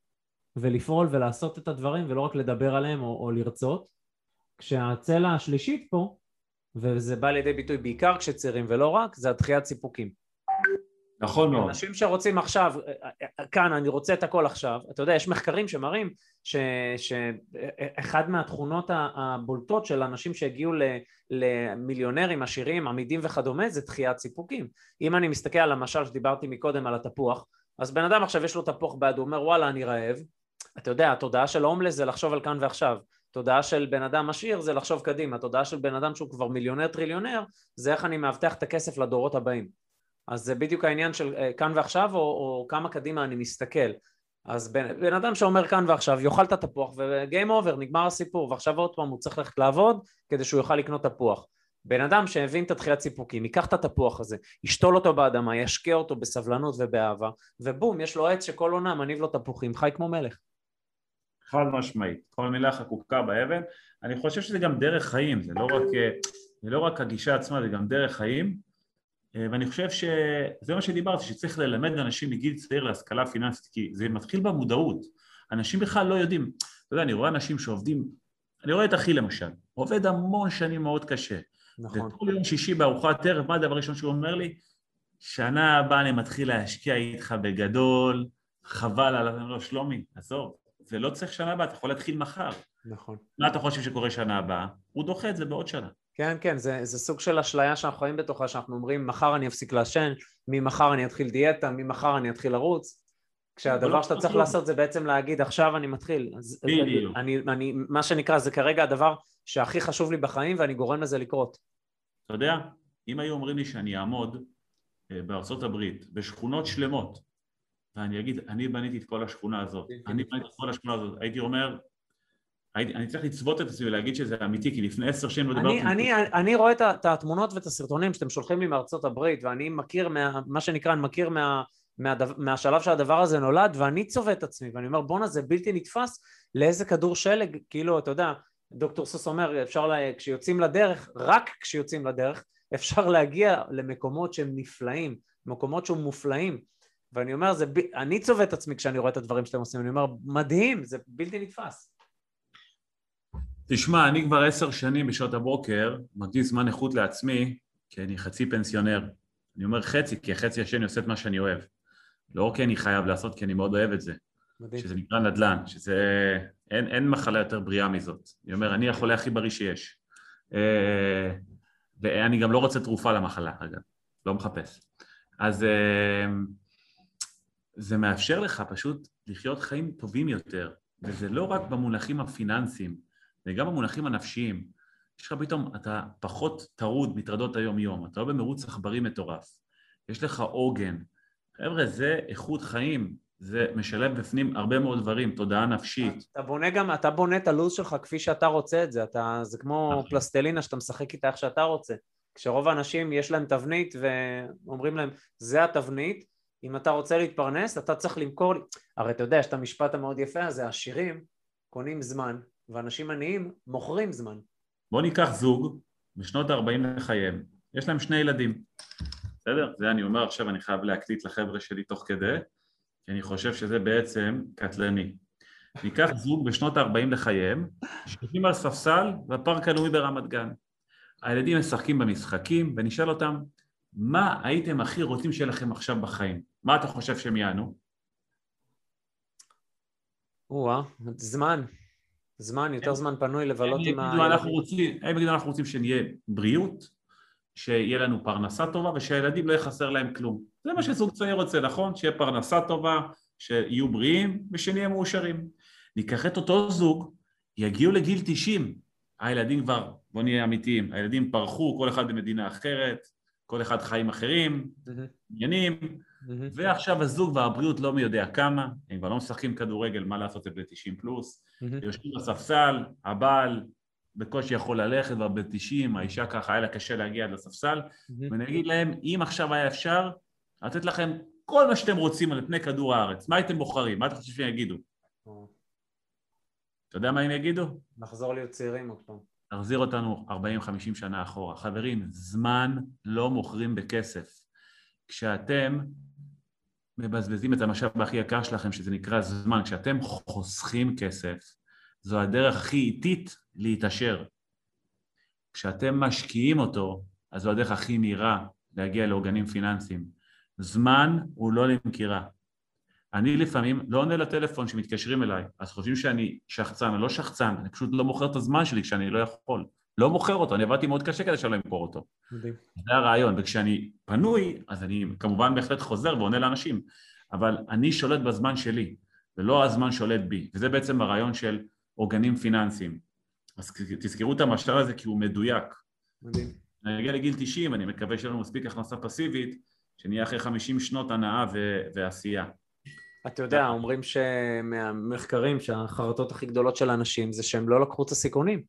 ולפעול ולעשות את הדברים ולא רק לדבר עליהם או, או לרצות, כשהצלע השלישית פה וזה בא לידי ביטוי בעיקר כשצעירים ולא רק, זה הדחיית סיפוקים. נכון מאוד. אנשים שרוצים עכשיו, כאן אני רוצה את הכל עכשיו, אתה יודע, יש מחקרים שמראים שאחד מהתכונות הבולטות של אנשים שהגיעו למיליונרים, עשירים, עמידים וכדומה, זה דחיית סיפוקים. אם אני מסתכל על המשל שדיברתי מקודם על התפוח, אז בן אדם עכשיו יש לו תפוח ביד, הוא אומר וואלה אני רעב, אתה יודע, התודעה של ההומלס זה לחשוב על כאן ועכשיו. תודעה של בן אדם עשיר זה לחשוב קדימה, תודעה של בן אדם שהוא כבר מיליונר טריליונר זה איך אני מאבטח את הכסף לדורות הבאים. אז זה בדיוק העניין של אה, כאן ועכשיו או, או כמה קדימה אני מסתכל. אז בן, בן אדם שאומר כאן ועכשיו יאכל את התפוח וגיים אובר, נגמר הסיפור ועכשיו עוד פעם הוא צריך ללכת לעבוד כדי שהוא יוכל לקנות תפוח. בן אדם שהבין את התחילת סיפוקים, ייקח את התפוח הזה, ישתול אותו באדמה, ישקה אותו בסבלנות ובאהבה, ובום, יש לו עץ שכל עונה מניב לו תפוחים, חי כמו מלך. חד משמעית, כל מילה חקוקה באבן, אני חושב שזה גם דרך חיים, זה לא רק, זה לא רק הגישה עצמה, זה גם דרך חיים, ואני חושב שזה מה שדיברתי, שצריך ללמד אנשים מגיל צעיר להשכלה פיננסית, כי זה מתחיל במודעות, אנשים בכלל לא יודעים, אתה יודע, אני רואה אנשים שעובדים, אני רואה את אחי למשל, עובד המון שנים מאוד קשה, נכון. וכל יום שישי בארוחת ערב, מה הדבר הראשון שהוא אומר לי? שנה הבאה אני מתחיל להשקיע איתך בגדול, חבל על... לא, שלומי, עזוב, זה לא צריך שנה הבאה, אתה יכול להתחיל מחר. נכון. מה אתה חושב שקורה שנה הבאה? הוא דוחה את זה בעוד שנה. כן, כן, זה, זה סוג של אשליה שאנחנו חיים בתוכה, שאנחנו אומרים, מחר אני אפסיק לעשן, ממחר אני אתחיל דיאטה, ממחר אני אתחיל לרוץ. כשהדבר לא שאתה צריך לעשות זה בעצם להגיד, עכשיו אני מתחיל. בדיוק. מה שנקרא, זה כרגע הדבר שהכי חשוב לי בחיים ואני גורם לזה לקרות. אתה יודע, אם היו אומרים לי שאני אעמוד אה, בארצות הברית, בשכונות שלמות, ואני אגיד, אני בניתי את כל השכונה הזאת, אני בניתי את כל השכונה הזאת, הייתי אומר, הייתי, אני צריך לצוות את עצמי ולהגיד שזה אמיתי, כי לפני עשר שנים לא דיברתי... אני, אני, אני רואה את, את התמונות ואת הסרטונים שאתם שולחים לי מארצות הברית, ואני מכיר, מה, מה שנקרא, אני מכיר מה, מהדבר, מהשלב שהדבר הזה נולד, ואני צובט את עצמי, ואני אומר, בואנה, זה בלתי נתפס לאיזה כדור שלג, כאילו, אתה יודע, דוקטור סוס אומר, אפשר, לה, כשיוצאים לדרך, רק כשיוצאים לדרך, אפשר להגיע למקומות שהם נפלאים, מקומות שהם מופלאים. ואני אומר, זה, ב... אני צובט את עצמי כשאני רואה את הדברים שאתם עושים, אני אומר, מדהים, זה בלתי נתפס. תשמע, אני כבר עשר שנים בשעות הבוקר מקדיש זמן איכות לעצמי, כי אני חצי פנסיונר. אני אומר חצי, כי החצי השני עושה את מה שאני אוהב. לא כי אני חייב לעשות, כי אני מאוד אוהב את זה. מדהים. שזה נקרא נדל"ן, שזה... אין, אין מחלה יותר בריאה מזאת. אני אומר, אני החולה הכי בריא שיש. אה, ואני גם לא רוצה תרופה למחלה, אגב. לא מחפש. אז... אה, זה מאפשר לך פשוט לחיות חיים טובים יותר, וזה לא רק במונחים הפיננסיים, זה גם במונחים הנפשיים. יש לך פתאום, אתה פחות טרוד מטרדות היום-יום, אתה לא במרוץ עכברים מטורף, יש לך עוגן. חבר'ה, זה איכות חיים, זה משלב בפנים הרבה מאוד דברים, תודעה נפשית. אתה בונה גם, אתה בונה את הלו"ז שלך כפי שאתה רוצה את זה, אתה, זה כמו נכון. פלסטלינה שאתה משחק איתה איך שאתה רוצה. כשרוב האנשים יש להם תבנית ואומרים להם, זה התבנית, אם אתה רוצה להתפרנס, אתה צריך למכור, הרי אתה יודע, יש את המשפט המאוד יפה הזה, עשירים קונים זמן, ואנשים עניים מוכרים זמן. בוא ניקח זוג בשנות ה-40 לחייהם, יש להם שני ילדים, בסדר? זה אני אומר עכשיו, אני חייב להקליט לחבר'ה שלי תוך כדי, כי אני חושב שזה בעצם קטלני. ניקח זוג בשנות ה-40 לחייהם, שיושבים על ספסל בפארק הלאומי ברמת גן. הילדים משחקים במשחקים, ונשאל אותם, מה הייתם הכי רוצים שיהיה לכם עכשיו בחיים? מה אתה חושב שהם יענו? או-אה, זמן. זמן, יותר זמן פנוי לבלות עם ה... הם יגידו אנחנו רוצים שנהיה בריאות, שיהיה לנו פרנסה טובה ושהילדים לא יחסר להם כלום. זה מה שזוג צעיר רוצה, נכון? שיהיה פרנסה טובה, שיהיו בריאים ושנהיה מאושרים. ניקח את אותו זוג, יגיעו לגיל 90, הילדים כבר, בוא נהיה אמיתיים, הילדים פרחו, כל אחד במדינה אחרת, כל אחד חיים אחרים, עניינים, ועכשיו הזוג והבריאות לא מי יודע כמה, הם כבר לא משחקים כדורגל, מה לעשות, זה ב-90 פלוס, יושבים בספסל, הבעל בקושי יכול ללכת, כבר ב-90, האישה ככה, היה לה קשה להגיע עד לספסל, ואני אגיד להם, אם עכשיו היה אפשר, לתת לכם כל מה שאתם רוצים על פני כדור הארץ, מה הייתם בוחרים? מה אתה חושב שהם יגידו? אתה יודע מה הם יגידו? נחזור להיות צעירים עוד פעם. תחזיר אותנו 40-50 שנה אחורה. חברים, זמן לא מוכרים בכסף. כשאתם מבזבזים את המשאב הכי יקר שלכם, שזה נקרא זמן, כשאתם חוסכים כסף, זו הדרך הכי איטית להתעשר. כשאתם משקיעים אותו, אז זו הדרך הכי מהירה להגיע לעוגנים פיננסיים. זמן הוא לא למכירה. אני לפעמים לא עונה לטלפון שמתקשרים אליי, אז חושבים שאני שחצן, אני לא שחצן, אני פשוט לא מוכר את הזמן שלי כשאני לא יכול. לא מוכר אותו, אני עבדתי מאוד קשה כדי שלא אמכור אותו. מדהים. זה הרעיון, וכשאני פנוי, אז אני כמובן בהחלט חוזר ועונה לאנשים, אבל אני שולט בזמן שלי, ולא הזמן שולט בי, וזה בעצם הרעיון של עוגנים פיננסיים. אז תזכרו את המשל הזה כי הוא מדויק. מדהים. אני אגיע לגיל 90, אני מקווה שיהיה לנו מספיק הכנסה פסיבית, שנהיה אחרי 50 שנות הנאה ו- ועשייה. אתה יודע, אומרים שמהמחקרים שהחרטות הכי גדולות של האנשים זה שהם לא לקחו את הסיכונים.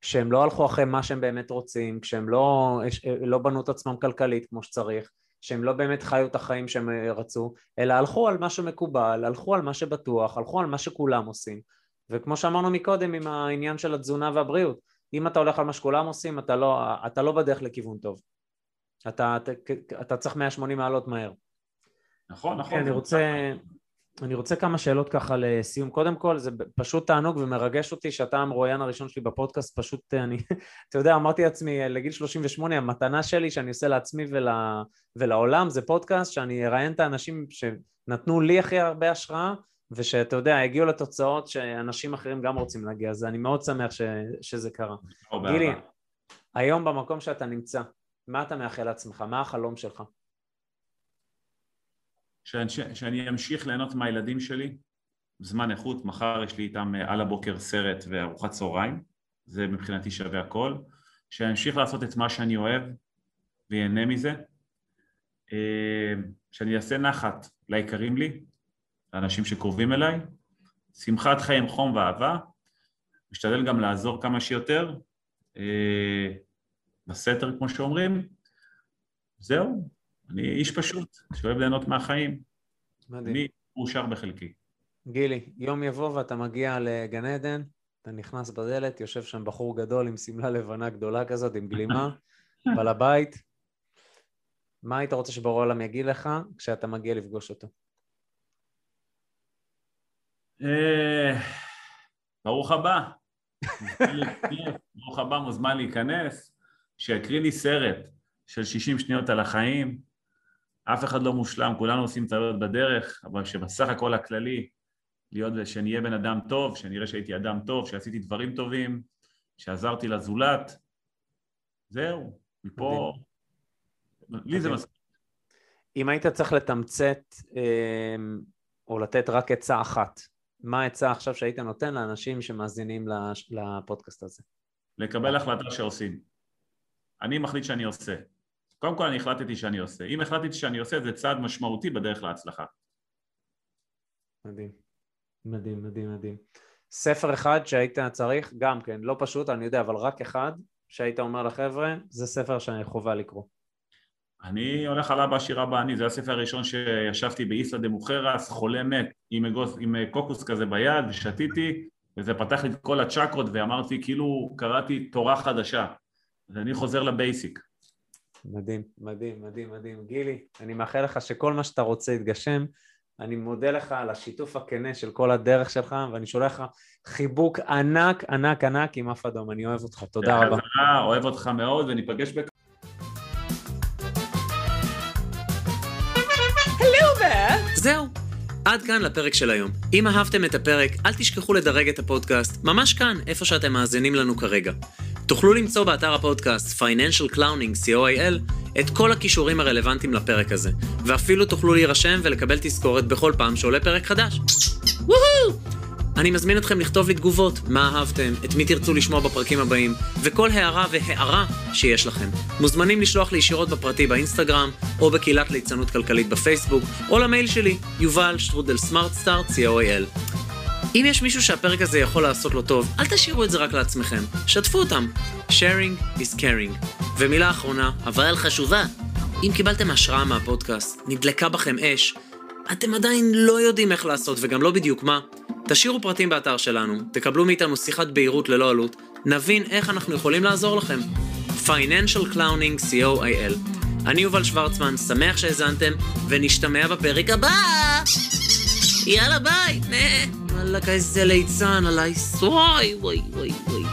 שהם לא הלכו אחרי מה שהם באמת רוצים, כשהם לא, לא בנו את עצמם כלכלית כמו שצריך, שהם לא באמת חיו את החיים שהם רצו, אלא הלכו על מה שמקובל, הלכו על מה שבטוח, הלכו על מה שכולם עושים. וכמו שאמרנו מקודם עם העניין של התזונה והבריאות, אם אתה הולך על מה שכולם עושים, אתה לא, אתה לא בדרך לכיוון טוב. אתה, אתה, אתה צריך 180 מעלות מהר. נכון, נכון. כן, אני רוצה, אני רוצה כמה שאלות ככה לסיום. קודם כל, זה פשוט תענוג ומרגש אותי שאתה המרואיין הראשון שלי בפודקאסט, פשוט אני, אתה יודע, אמרתי לעצמי, לגיל 38, המתנה שלי שאני עושה לעצמי ול, ולעולם זה פודקאסט שאני אראיין את האנשים שנתנו לי הכי הרבה השראה, ושאתה יודע, הגיעו לתוצאות שאנשים אחרים גם רוצים להגיע, אז אני מאוד שמח ש, שזה קרה. גילי, היום במקום שאתה נמצא, מה אתה מאחל לעצמך? מה החלום שלך? שאני, שאני אמשיך ליהנות מהילדים שלי, זמן איכות, מחר יש לי איתם אה, על הבוקר סרט וארוחת צהריים, זה מבחינתי שווה הכל, שאני אמשיך לעשות את מה שאני אוהב ויהנה מזה, אה, שאני אעשה נחת ליקרים לי, לאנשים שקרובים אליי, שמחת חיים, חום ואהבה, משתדל גם לעזור כמה שיותר, אה, בסתר כמו שאומרים, זהו, אני איש פשוט, שאוהב ליהנות מהחיים. מדהים. אני מאושר בחלקי. גילי, יום יבוא ואתה מגיע לגן עדן, אתה נכנס בדלת, יושב שם בחור גדול עם שמלה לבנה גדולה כזאת, עם גלימה, בעל הבית. מה היית רוצה שבורא העולם יגיד לך כשאתה מגיע לפגוש אותו? אה, ברוך הבא. ברוך הבא, מוזמן להיכנס, שיקריא לי סרט של 60 שניות על החיים, אף אחד לא מושלם, כולנו עושים טעויות בדרך, אבל שבסך הכל הכללי, להיות, שנהיה בן אדם טוב, שנראה שהייתי אדם טוב, שעשיתי דברים טובים, שעזרתי לזולת, זהו, מפה, לי זה מספיק. אם היית צריך לתמצת אמ, או לתת רק עצה אחת, מה העצה עכשיו שהיית נותן לאנשים שמאזינים לפודקאסט הזה? לקבל החלטה שעושים. אני מחליט שאני עושה. קודם כל אני החלטתי שאני עושה. אם החלטתי שאני עושה זה צעד משמעותי בדרך להצלחה. מדהים. מדהים, מדהים, מדהים. ספר אחד שהיית צריך, גם כן, לא פשוט, אני יודע, אבל רק אחד, שהיית אומר לחבר'ה, זה ספר שאני חובה לקרוא. אני הולך על אבא עשיר אבא אני, זה הספר הראשון שישבתי באיסלה דה מוכרס, חולה מת, עם, אגוס, עם קוקוס כזה ביד, ושתיתי, וזה פתח לי את כל הצ'קרות, ואמרתי, כאילו קראתי תורה חדשה. אז אני חוזר לבייסיק. מדהים, מדהים, מדהים, מדהים. גילי, אני מאחל לך שכל מה שאתה רוצה יתגשם. אני מודה לך על השיתוף הכנה של כל הדרך שלך, ואני שולח לך חיבוק ענק, ענק, ענק עם אף אדום. אני אוהב אותך, תודה רבה. אוהב אותך מאוד, וניפגש בק... זהו. עד כאן לפרק של היום. אם אהבתם את הפרק, אל תשכחו לדרג את הפודקאסט, ממש כאן, איפה שאתם מאזינים לנו כרגע. תוכלו למצוא באתר הפודקאסט Financial Clowning co.il את כל הכישורים הרלוונטיים לפרק הזה, ואפילו תוכלו להירשם ולקבל תזכורת בכל פעם שעולה פרק חדש. אני מזמין אתכם לכתוב לי תגובות, מה אהבתם, את מי תרצו לשמוע בפרקים הבאים, וכל הערה והערה שיש לכם. מוזמנים לשלוח לי ישירות בפרטי באינסטגרם, או בקהילת ליצנות כלכלית בפייסבוק, או למייל שלי, יובל שטרודל סמארטסטארט co.il. אם יש מישהו שהפרק הזה יכול לעשות לו טוב, אל תשאירו את זה רק לעצמכם, שתפו אותם. sharing is caring. ומילה אחרונה, אבל חשובה, אם קיבלתם השראה מהפודקאסט, נדלקה בכם אש, אתם עדיין לא יודעים איך לעשות וגם לא בדיוק מה, תשאירו פרטים באתר שלנו, תקבלו מאיתנו שיחת בהירות ללא עלות, נבין איך אנחנו יכולים לעזור לכם. Financial Clowning co.il אני יובל שוורצמן, שמח שהאזנתם, ונשתמע בפרק הבא! יאללה ביי! וואלכ איזה ליצן עליי, וואי וואי וואי וואי